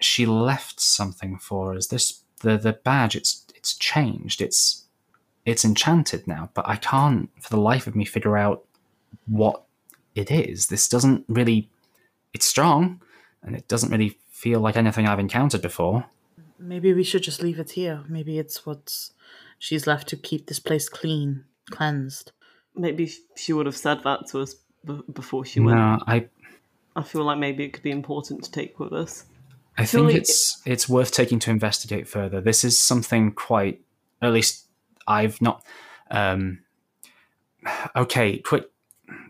she left something for us. This the the badge. It's it's changed. It's it's enchanted now, but I can't for the life of me figure out what it is. This doesn't really. It's strong, and it doesn't really feel like anything I've encountered before. Maybe we should just leave it here. Maybe it's what she's left to keep this place clean, cleansed. maybe she would have said that to us b- before she went. No, I I feel like maybe it could be important to take with us. I feel think like it's it's worth taking to investigate further. This is something quite, at least I've not. Um, okay, quick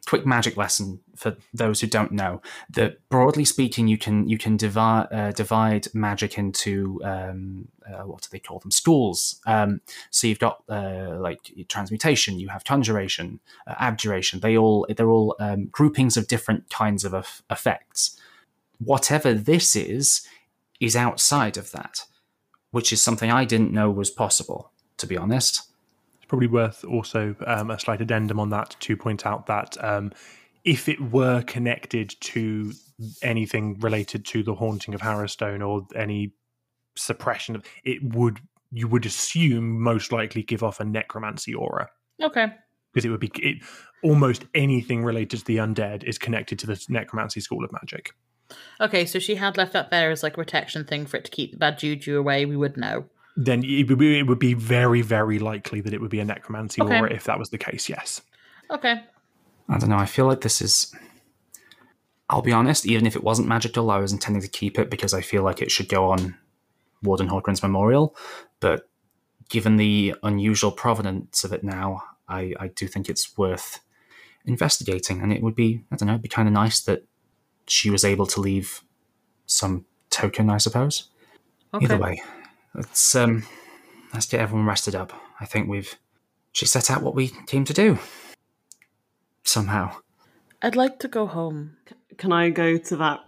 quick magic lesson for those who don't know. That broadly speaking, you can you can divide uh, divide magic into um, uh, what do they call them? Schools. Um, so you've got uh, like transmutation, you have conjuration, uh, abjuration. They all they're all um, groupings of different kinds of eff- effects. Whatever this is, is outside of that, which is something I didn't know was possible. To be honest. It's probably worth also um, a slight addendum on that to point out that um, if it were connected to anything related to the haunting of Harrowstone or any suppression of it, would you would assume most likely give off a necromancy aura Okay. because it would be it, almost anything related to the undead is connected to the necromancy school of magic. Okay, so she had left that there as like a protection thing for it to keep the bad juju away. We would know. Then it would, be, it would be very, very likely that it would be a necromancy Okay. aura if that was the case. Yes. Okay. I don't know. I feel like this is. I'll be honest. Even if it wasn't magical, I was intending to keep it because I feel like it should go on Warden Hawkran's memorial. But given the unusual provenance of it now, I, I do think it's worth investigating. And it would be, I don't know, it'd be kind of nice that she was able to leave some token, I suppose. Okay. Either way, let's um, let's get everyone rested up. I think we've she set out what we came to do. Somehow, I'd like to go home. Can I go to that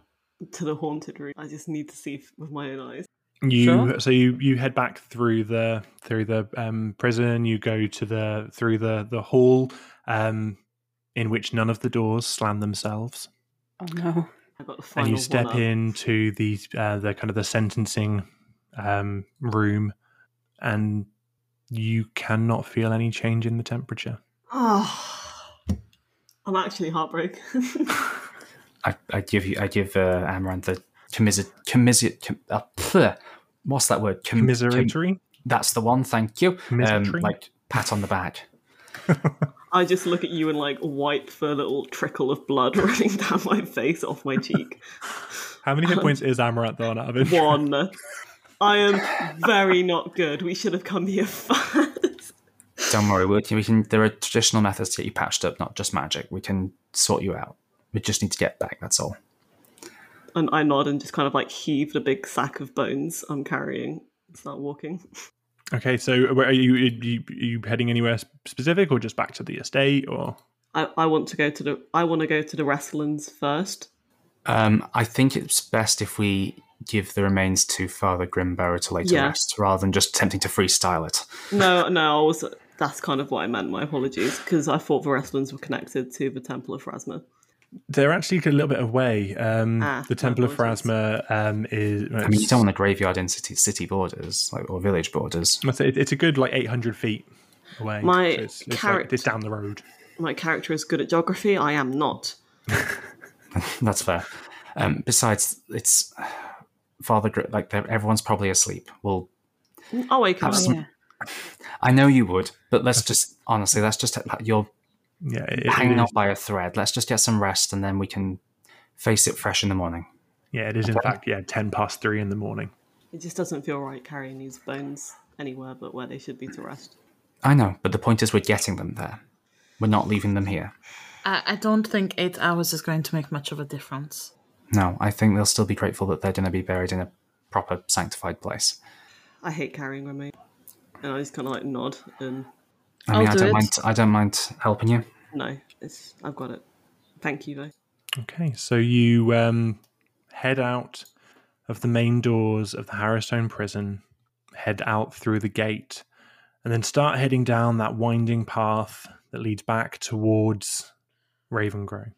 to the haunted room? I just need to see f- with my own eyes. You Sure. so you you head back through the through the um, prison. You go to the through the the hall, um, in which none of the doors slam themselves, Oh no. I got the final and you step one up. into the uh, the kind of the sentencing um, room, and you cannot feel any change in the temperature. Oh, I'm actually heartbroken. I, I give you I give uh, Amaranth a commiser commiser com, uh, what's that word? Com- com- Commiseratory. that's the one. Thank you. Um, like pat on the back. I just look at you and like wipe the little trickle of blood running down my face off my cheek. How many hit points is Amaranth on out of interest? One. I am very not good. We should have come here first. Don't worry, we can, we can. There are traditional methods to get you patched up, not just magic. We can sort you out. We just need to get back. That's all. And I nod and just kind of like heave the big sack of bones I'm carrying and start walking. Okay, so where are you, are you? Are you heading anywhere specific, or just back to the estate, or? I, I want to go to the I want to go to the Restlands first. Um, I think it's best if we give the remains to Father Grimburrow to later Yeah. rest, rather than just attempting to freestyle it. No, no, I was that's kind of what I meant. My apologies, because I thought the Restlands were connected to the Temple of Pharasma. They're actually a little bit away. Um, Ah, the Temple of. Pharasma um, is. I mean, you don't want a graveyard in city city borders, like or village borders. It's, it's a good like 800 feet away. My so it's, it's, like, character- it's down the road. My character is good at geography. I am not. That's fair. Um, besides, it's Father Gr- like everyone's probably asleep. Well, mm, I'll wake up. Have oh, some- I know you would, but let's just honestly, let's just you're Yeah, it, it hanging is, on by a thread. Let's just get some rest, and then we can face it fresh in the morning. yeah, it is in fact yeah 10 past three in the morning. It just doesn't feel right carrying these bones anywhere but where they should be to rest. I know, but the point is, we're getting them there. We're not leaving them here. I, I don't think eight hours is going to make much of a difference. No, I think they'll still be grateful that they're going to be buried in a proper sanctified place. I hate carrying remains. And I just kind of like nod and I mean, I'll I do don't it. mind. I don't mind helping you. no, it's I've got it. Thank you though. Okay, so you um, head out of the main doors of the Harrowstone prison, head out through the gate, and then start heading down that winding path that leads back towards Ravengro.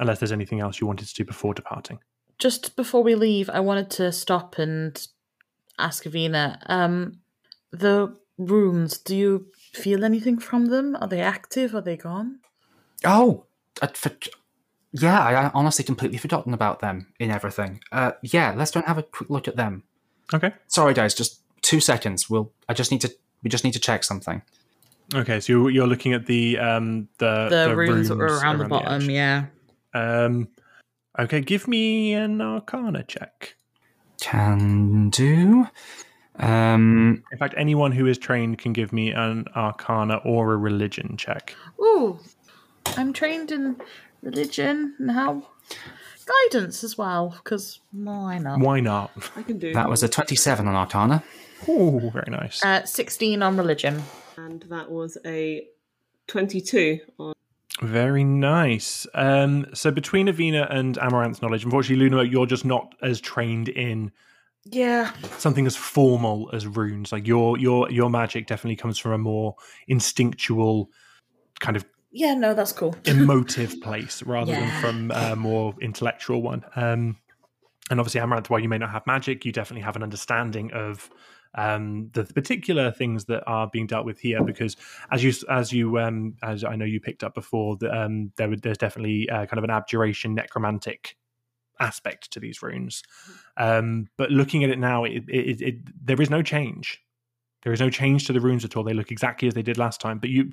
Unless there's anything else you wanted to do before departing. Just before we leave, I wanted to stop and ask Avina, um, the runes, do you feel anything from them? Are they active? Are they gone? Oh, I, for, yeah. I, I honestly completely forgotten about them in everything. Uh, yeah, let's go and have a quick look at them. Okay. Sorry, guys, just two seconds. We'll. I just need to. We just need to check something. Okay, so you're, you're looking at the um the The, runes, that were around, the bottom, edge. yeah. Um, okay, give me an Arcana check. Can do. Um, In fact, anyone who is trained can give me an Arcana or a Religion check. Ooh, I'm trained in religion now. Guidance as well, because why not? Why not? I can do that was a twenty-seven on Arcana. Oh, very nice. Uh, 16 on religion. and that was a twenty-two on Very nice. Um, so between Avina and Amaranth's knowledge, unfortunately, Luna, you're just not as trained in Yeah. something as formal as runes. Like your your your magic definitely comes from a more instinctual kind of Yeah, no, that's cool. emotive place rather than from a more intellectual one. Um, and obviously, Amaranth, while you may not have magic, you definitely have an understanding of um, the particular things that are being dealt with here. Because as you as you um, as I know you picked up before, that um, there there's definitely uh, kind of an abjuration necromantic aspect to these runes. Um, but looking at it now, it, it, it, there is no change. There is no change to the runes at all. They look exactly as they did last time. But you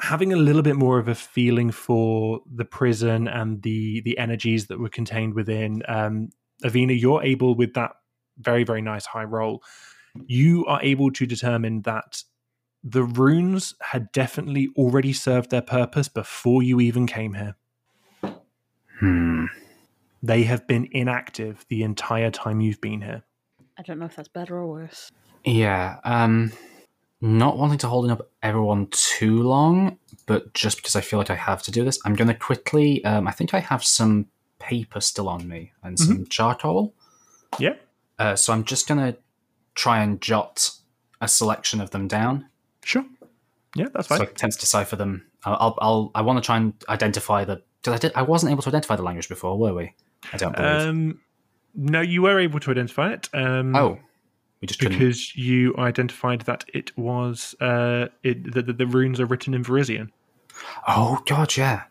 having a little bit more of a feeling for the prison and the the energies that were contained within um Avina, you're able with that very very nice high roll. You are able to determine that the runes had definitely already served their purpose before you even came here. Hmm. They have been inactive the entire time you've been here. I don't know if that's better or worse. Yeah. Um. Not wanting to hold up everyone too long, but just because I feel like I have to do this, I'm going to quickly. Um, I think I have some paper still on me and some charcoal. Yeah. Uh, so I'm just going to try and jot a selection of them down. Sure. Yeah, that's fine. So I can tend to decipher them. I'll, I'll, I'll I want to try and identify the. Because I did, I wasn't able to identify the language before, were we? I don't believe. Um, no, you were able to identify it. Um, oh, we just couldn't. because you identified that it was uh, it, the, the, the runes are written in Varisian, Oh God, yeah.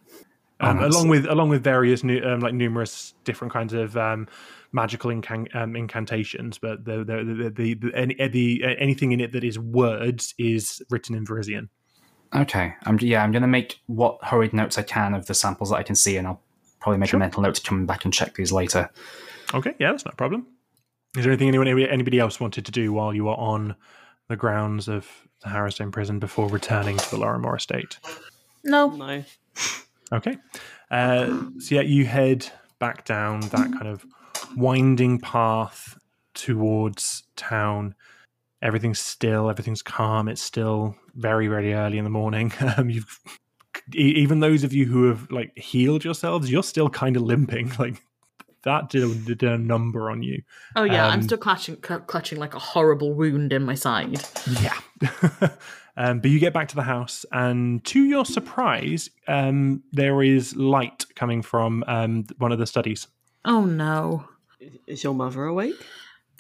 Oh, um, that's- along with along with various nu- um, like numerous different kinds of um, magical incan- um, incantations. But the the the, the, the, any, the anything in it that is words is written in Varisian. Okay, I'm yeah. I'm going to make what hurried notes I can of the samples that I can see, and I'll probably make Sure. a mental note to come back and check these later. Okay, yeah, that's not a problem. Is there anything anyone anybody else wanted to do while you were on the grounds of the Harrowstone prison before returning to the Lorrimor estate? No. No. Okay. Uh, so yeah, you head back down that kind of winding path towards town. Everything's still, everything's calm. It's still very, very early in the morning. Um, you've even those of you who have like healed yourselves, you're still kind of limping. Like that did a, did a number on you. Oh yeah, I'm Um, still clutching, cl- clutching like a horrible wound in my side. Yeah. um, but you get back to the house, and to your surprise, um, there is light coming from um, one of the studies. Oh no. Is your mother awake?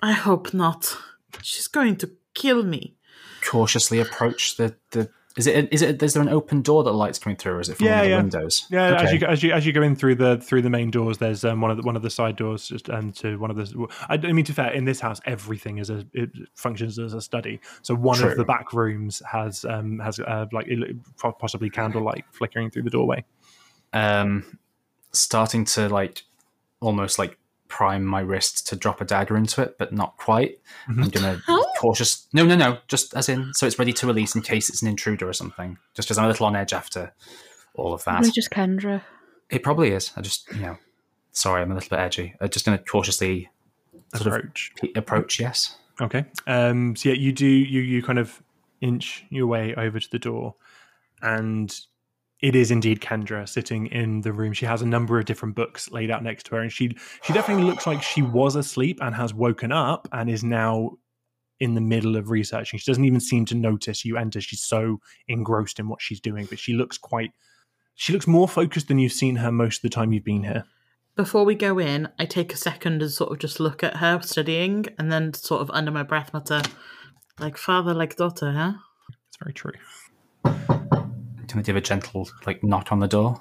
I hope not. She's going to kill me. Cautiously approach the the. Is it is it? Is there an open door that light's coming through, or is it from Yeah, one of the yeah. windows? Yeah, as you go- as you as you go in through the through the main doors, there's um, one of the one of the side doors just um, to one of the. I, I mean, to fair, in this house, everything is a it functions as a study. So one True. of the back rooms has um has uh, like il- possibly candlelight flickering through the doorway. um, starting to like almost like prime my wrist to drop a dagger into it, but not quite. I'm gonna How? Cautious. No, no, no. Just as in, so it's ready to release in case it's an intruder or something. Just because I'm a little on edge after all of that. Probably just Kendra. It probably is. I just, you know, sorry, I'm a little bit edgy. I'm just gonna cautiously sort Approach. pe- approach. Yes. Okay. Um, so yeah, you do you you kind of inch your way over to the door, and it is indeed Kendra sitting in the room. She has a number of different books laid out next to her, and she she definitely looks like she was asleep and has woken up and is now in the middle of researching. She doesn't even seem to notice you enter. She's so engrossed in what she's doing, but she looks quite. She looks more focused than you've seen her most of the time you've been here. Before we go in, I take a second and sort of just look at her studying, and then sort of under my breath mutter, "Like father, like daughter, huh?" It's very true. I'm gonna give a gentle like knock on the door.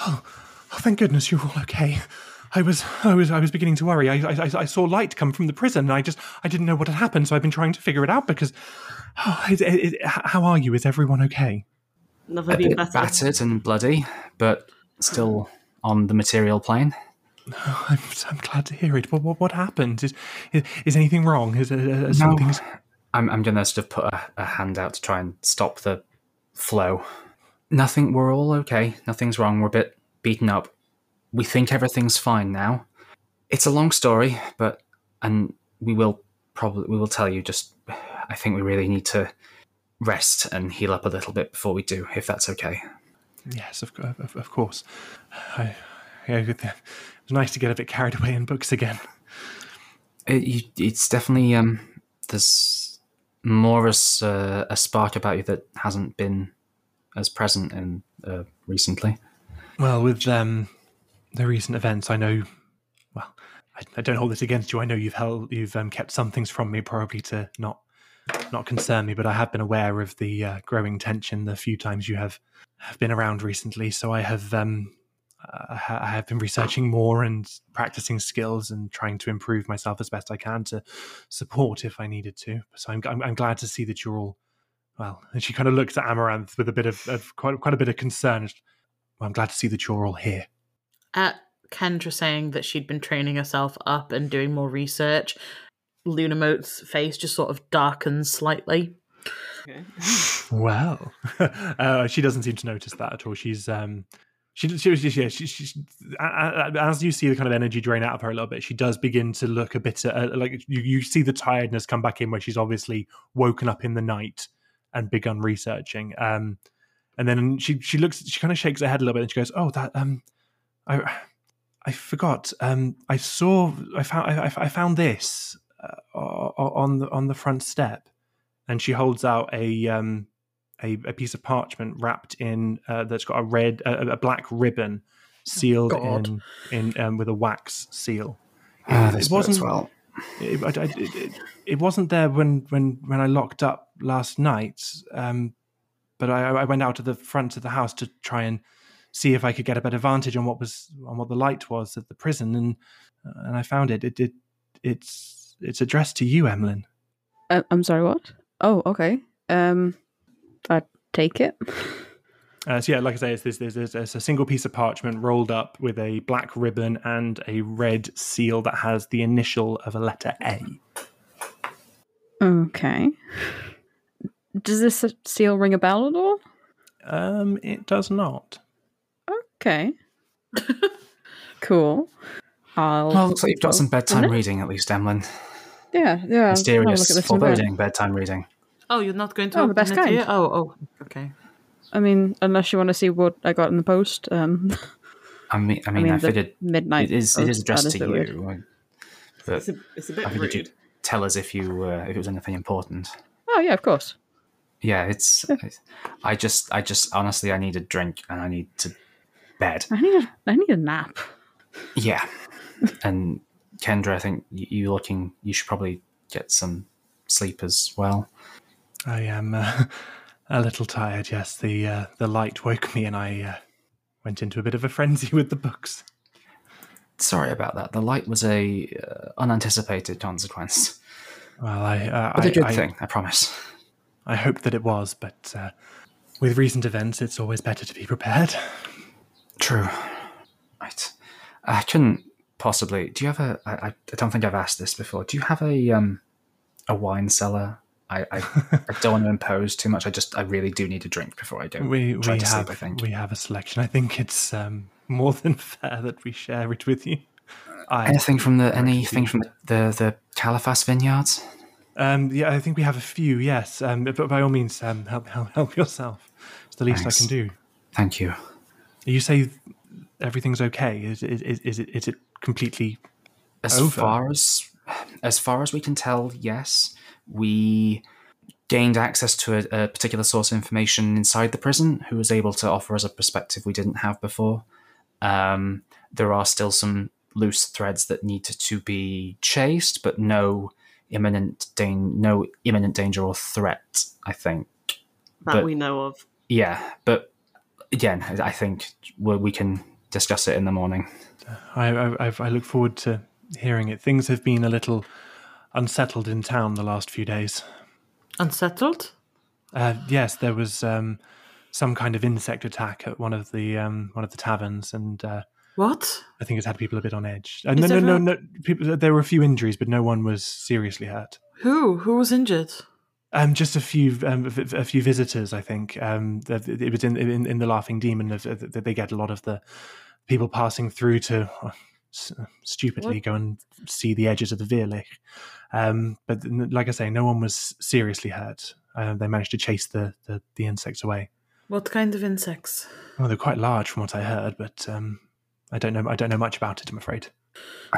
Oh, oh thank goodness you're all okay. I was, I was, I was beginning to worry. I, I, I saw light come from the prison, and I just, I didn't know what had happened. So I've been trying to figure it out because, oh, is, is, h- how are you? Is everyone okay? Never A been bit better. battered and bloody, but still on the material plane. Oh, I'm, I'm glad to hear it. What, what, what happened? Is, is, is anything wrong? Is, uh, something? I'm, I'm going to sort of put a, a hand out to try and stop the flow. Nothing, we're all okay. Nothing's wrong. We're a bit beaten up. We think everything's fine now. It's a long story, but, and we will probably, we will tell you just, I think we really need to rest and heal up a little bit before we do, if that's okay. Yes, of, of, of course. I, yeah, it was nice to get a bit carried away in books again. It, you, it's definitely, um, there's more as uh, a spark about you that hasn't been as present in uh, recently. Well, with um, the recent events, I know. Well, I, I don't hold this against you. I know you've held, you've um, kept some things from me, probably to not not concern me. But I have been aware of the uh, growing tension the few times you have have been around recently. So I have um, I have been researching more and practicing skills and trying to improve myself as best I can to support if I needed to. So I'm I'm, I'm glad to see that you're all well. And she kind of looks at Amaranth with a bit of, of quite quite a bit of concern. Well, I'm glad to see that you're all here. At Kendra saying that she'd been training herself up and doing more research, Lunamote's face just sort of darkens slightly. Okay. Well, uh, she doesn't seem to notice that at all. She's um, she she was just yeah. She, she, a- a- as you see the kind of energy drain out of her a little bit, she does begin to look a bit uh, like you. You see the tiredness come back in where she's obviously woken up in the night and begun researching. Um, and then she she looks she kind of shakes her head a little bit and she goes, "Oh, that um, I I forgot. Um, I saw I found I, I found this uh, on the on the front step." and she holds out a um a, a piece of parchment wrapped in uh, that's got a red a, a black ribbon sealed in in um, with a wax seal. Ah, It- this it wasn't well. it, I- it, it wasn't there when when when I locked up last night. Um, but I, I went out to the front of the house to try and see if I could get a better vantage on what was on what the light was at the prison, and uh, and I found it. It, it it's it's addressed to you, Emlyn. Uh, I'm sorry, what? Oh, okay. Um, I take it. Uh, so yeah, like I say, it's this. There's, there's, there's a single piece of parchment rolled up with a black ribbon and a red seal that has the initial of a letter A. Okay. Does this seal ring a bell at all? Um, it does not. Okay. cool. I'll. Well, looks like you've got some bedtime reading at least, Emlyn. yeah, yeah. I'll have a Mysterious, look at this in a bit. foreboding bedtime reading. Oh, you're not going to Oh, the best kind. here? Oh, oh, okay. I mean, unless you want to see what I got in the post. Um, I mean, I mean, I, mean, the figured midnight. it is it post, is addressed to a weird. you. But It's a, it's a bit I figured rude. you'd tell us if you uh, if it was anything important. Oh yeah, of course. Yeah, it's. I just, I just, honestly, I need a drink and I need to bed. I need a, I need a nap. Yeah, and Kendra, I think y- you looking, you should probably get some sleep as well. I am uh, a little tired. Yes, the uh, the light woke me, and I uh, went into a bit of a frenzy with the books. Sorry about that. The light was a uh, unanticipated consequence, Well, I uh, but I, a good I, thing, I promise. I hope that it was, but uh, with recent events, it's always better to be prepared. True. Right. I couldn't possibly. Do you have a? I, I don't think I've asked this before. Do you have a um a wine cellar? I I, I don't want to impose too much. I just I really do need a drink before I go. We try we to have sleep. I think. we have a selection. I think it's um, more than fair that we share it with you. I Anything from the anything from the the, the Caliphas vineyards? um, yeah, I think we have a few. Yes, um, but by all means, um, help help help yourself. It's the least Thanks. I can do. Thank you. You say everything's okay. Is is is, is it is it completely As Over. far as as far as we can tell, yes, we gained access to a, a particular source of information inside the prison who was able to offer us a perspective we didn't have before. Um, there are still some loose threads that need to, to be chased, but no imminent dan- no imminent danger or threat. I think. that but- we know of. Yeah, but again, I I think we we can discuss it in the morning. I, I, I've- look forward to hearing it. Things have been a little unsettled in town the last few days. Unsettled? Uh, yes, there was um, some kind of insect attack at one of the um, one of the taverns, and uh, What? I think it's had people a bit on edge. Uh, no, Is no, there no, no. People, there were a few injuries, but no one was seriously hurt. Who? Who was injured? Um, just a few, um, v- v- a few visitors. I think um, it was in, in in the Laughing Demon uh, that they get a lot of the people passing through to uh, stupidly What? go and see the edges of the Virlych. Um, but like I say, no one was seriously hurt. Uh, they managed to chase the, the, the insects away. What kind of insects? Well, they're quite large from what I heard, but um, I don't know. I don't know much about it. I'm afraid.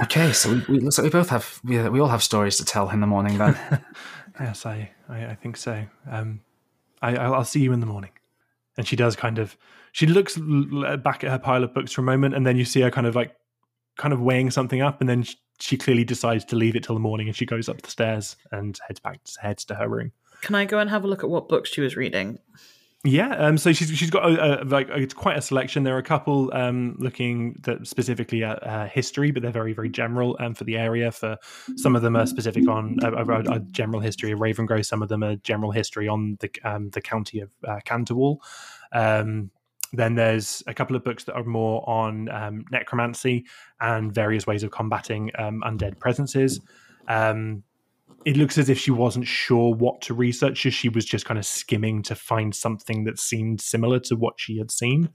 Okay, so we, we looks like we both have we, we all have stories to tell in the morning then. yes, I, I, I think so. Um, I, I'll see you in the morning. And she does kind of. She looks back at her pile of books for a moment, and then you see her kind of like, kind of weighing something up, and then she, she clearly decides to leave it till the morning, and she goes up the stairs and heads back, heads to her room. Can I go and have a look at what books she was reading? Yeah, um, so she's she's got a, a, like it's quite a selection. There are a couple um, looking specifically at uh, history, but they're very very general um, for the area. For some of them are specific on a, a, a general history of Ravengro. Some of them are general history on the um, the county of uh, Canterwell. Um, then there's a couple of books that are more on um, necromancy and various ways of combating undead presences. Um, it looks as if she wasn't sure what to research. as She was just kind of skimming to find something that seemed similar to what she had seen.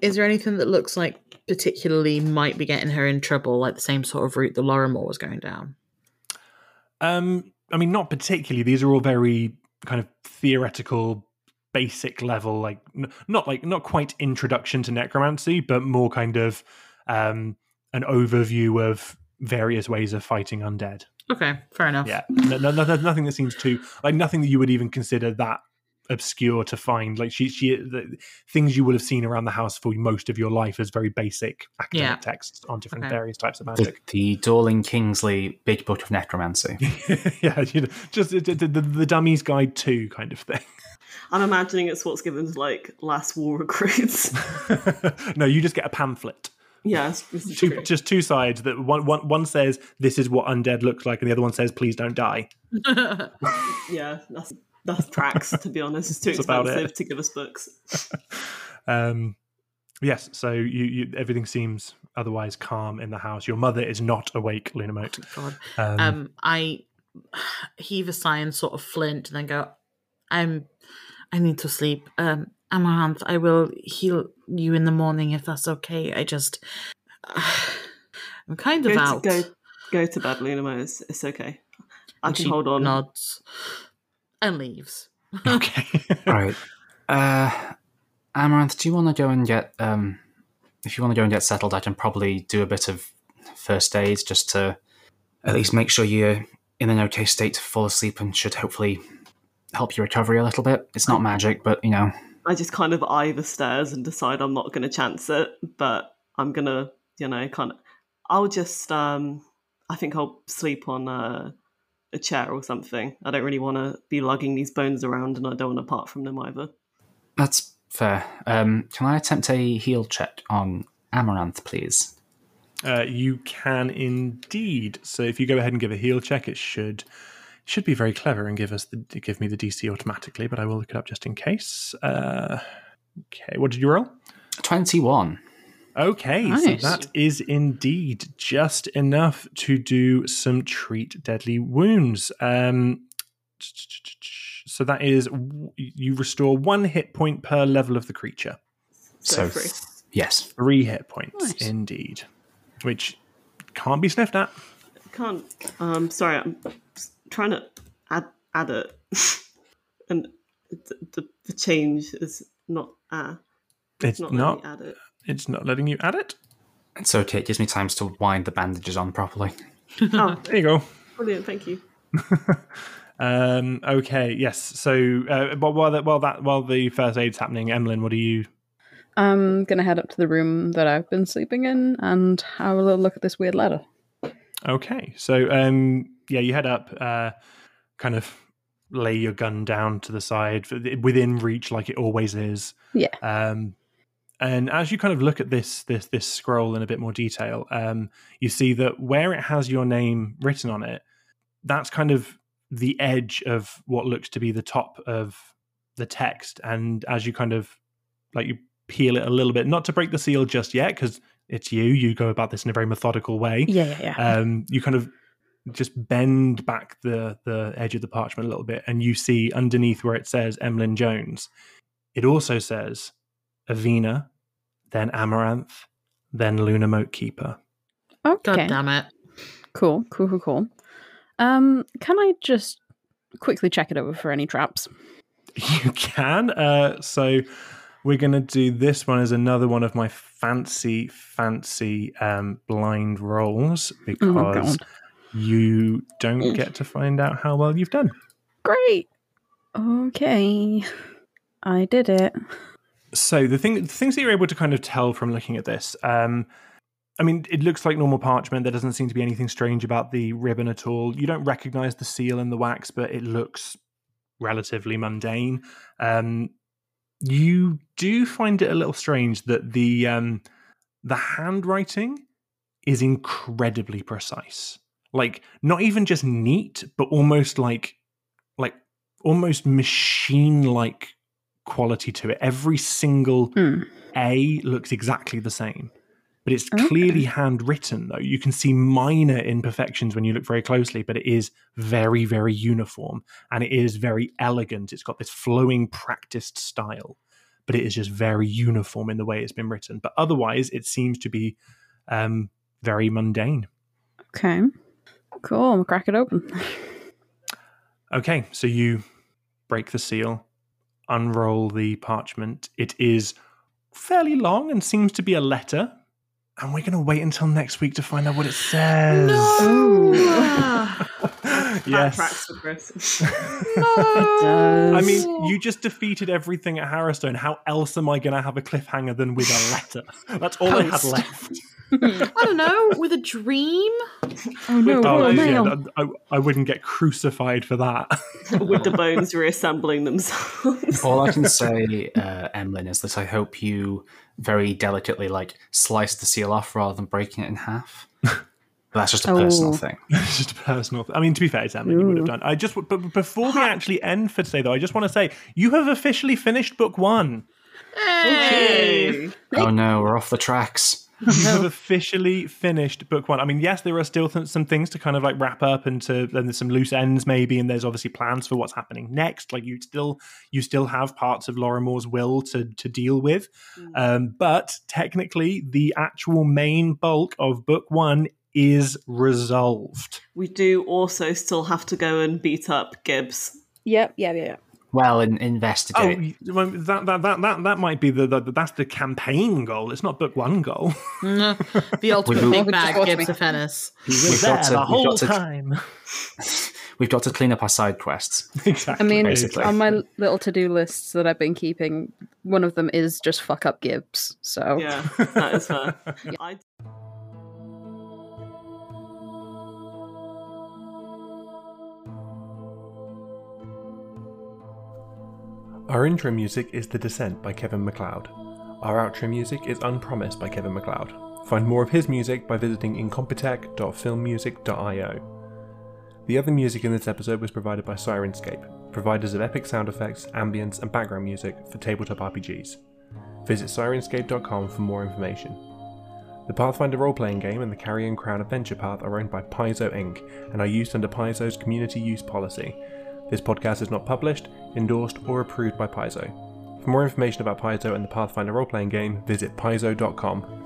Is there anything that looks like particularly might be getting her in trouble, like the same sort of route the Lorrimor was going down? Um, I mean, not particularly. These are all very kind of theoretical, basic level, like n- not like not quite introduction to necromancy, but more kind of um, an overview of various ways of fighting undead. Okay, fair enough. Yeah, no, no, no, nothing that seems too like nothing that you would even consider that obscure to find. Like she, she, the, things you would have seen around the house for most of your life as very basic academic Yeah. texts on different Okay. various types of The, magic. the Dorling Kindersley Big Book of Necromancy. yeah, you know, just the, the, the, the Dummy's Guide to kind of thing. I'm imagining it's what's given to like last war recruits. no, you just get a pamphlet. Yes, this Two, true. just two sides. That one, one, one says this is what undead looks like, and the other one says please don't die. Yeah, that's that's tracks. To be honest, it's too That's expensive it. to give us books. Um, yes, so you, you everything seems otherwise calm in the house. Your mother is not awake, Lunamote. God. Um, Um, I heave a sigh and sort of flint, and then go. I'm. I need to sleep. Um, Amaranth, I will heal you in the morning if that's okay. I just. I'm kind of Go to, out. go go to bed, Luna Mo. It's, it's okay. I And can she hold on. Nods and leaves. okay. right. Uh, Amaranth, do you want to go and get? Um, if you want to go and get settled, I can probably do a bit of first aid just to at least make sure you're in an okay state to fall asleep, and should hopefully help your recovery a little bit. It's not magic, but you know, I just kind of eye the stairs and decide I'm not going to chance it, but I'm gonna, you know, kind of. I'll just. um I think I'll sleep on uh, a chair or something. I don't really want to be lugging these bones around, and I don't want to part from them either. that's fair. Um, can I attempt a heal check on Amaranth, please? Uh, you can indeed. So if you go ahead and give a heal check, it should should be very clever and give us the give me the DC automatically. But I will look it up just in case. Uh, okay, what did you roll? Twenty-one. Okay, Nice. so that is indeed just enough to do some treat deadly wounds. Um, so that is you restore one hit point per level of the creature. So, So free. yes, Three hit points, Nice. indeed, which can't be sniffed at. Can't. Um, sorry, I'm s- trying to add add it, and the, the, the change is not. Uh, It's not, not. letting add it. It's not letting you add it. it's okay. It gives me time to wind the bandages on properly. Oh, There you go. brilliant! Thank you. Um, okay, yes. So, uh, but while that while that while the first aid's happening, Emlyn, what are you? I'm gonna head up to the room that I've been sleeping in and have a little look at this weird letter. Okay, so um, yeah, you head up, uh, kind of lay your gun down to the side within reach, like it always is. Yeah. Um, and as you kind of look at this this this scroll in a bit more detail, um, you see that where it has your name written on it, that's kind of the edge of what looks to be the top of the text. And as you kind of like you peel it a little bit, not to break the seal just yet, because it's you. You go about this in a very methodical way Yeah, yeah, yeah. um, you kind of just bend back the the edge of the parchment a little bit, and you see underneath where it says Emlyn Jones, it also says Avena, then Amaranth, then Luna Moat Keeper. Okay. God damn it. Cool, cool, cool, cool. Um, can I just quickly check it over for any traps? You can. Uh, so we're going to do this one as another one of my fancy, fancy um, blind rolls Oh because God. You don't get to find out how well you've done. Great. Okay. I did it. So the thing, the things that you're able to kind of tell from looking at this, um, I mean, it looks like normal parchment. There doesn't seem to be anything strange about the ribbon at all. You don't recognize the seal and the wax, but it looks relatively mundane. Um, you do find it a little strange that the um, the handwriting is incredibly precise. Like not even just neat, but almost like like almost machine like quality to it. Every single Hmm. A looks exactly the same. but it's clearly handwritten though. You can see minor imperfections when you look very closely, but it is very, very uniform and it is very elegant. It's got this flowing, practiced style, but it is just very uniform in the way it's been written. But otherwise, it seems to be um, very mundane. Okay. Cool. I'm gonna crack it open. Okay, so you break the seal, unroll the parchment. It is fairly long and seems to be a letter. And we're going to wait until next week to find out what it says. yes. Tracks for Chris. I mean, you just defeated everything at Harrowstone. How else am I going to have a cliffhanger than with a letter? That's all I had left. I don't know, with a dream? Oh no, Oh, Royal yeah, Mail. I, I wouldn't get crucified for that. With the bones reassembling themselves. All I can say, uh, Emlyn, is that I hope you very delicately like slice the seal off rather than breaking it in half. But that's just a personal Oh. thing. it's just a personal. Th- I mean, to be fair, it's Emily you would have done. I just, but before we actually end for today, though, I just want to say you have officially finished book one. Hey. Oh no, we're off the tracks. You have officially finished book one. I mean, yes, there are still th- some things to kind of like wrap up and to then there's some loose ends maybe, and there's obviously plans for what's happening next. Like you still, you still have parts of Lorrimor's will to to deal with, um, but technically, the actual main bulk of book one is resolved. We do also still have to go and beat up Gibbs. Yep, yeah, yeah, yeah. Well, in- Oh, investigate. well, that that that that that might be the, the that's the campaign goal. It's not book one goal. The ultimate big bag, Just watch Gibbs me. of Ennis. We've got to- we've got to- time. We've got to clean up our side quests. exactly. I mean, Basically. on my little to-do lists that I've been keeping, one of them is just fuck up Gibbs. So Yeah, that is fair. I Our intro music is The Descent by Kevin MacLeod. Our outro music is Unpromised by Kevin MacLeod. Find more of his music by visiting incompetech.filmmusic.io. The other music in this episode was provided by Sirenscape, providers of epic sound effects, ambience, and background music for tabletop RPGs. Visit sirenscape.com for more information. The Pathfinder role playing game and the Carrion Crown Adventure Path are owned by Paizo Inc. and are used under Paizo's community use policy. This podcast is not published, endorsed, or approved by Paizo. For more information about Paizo and the Pathfinder role playing game, visit paizo.com.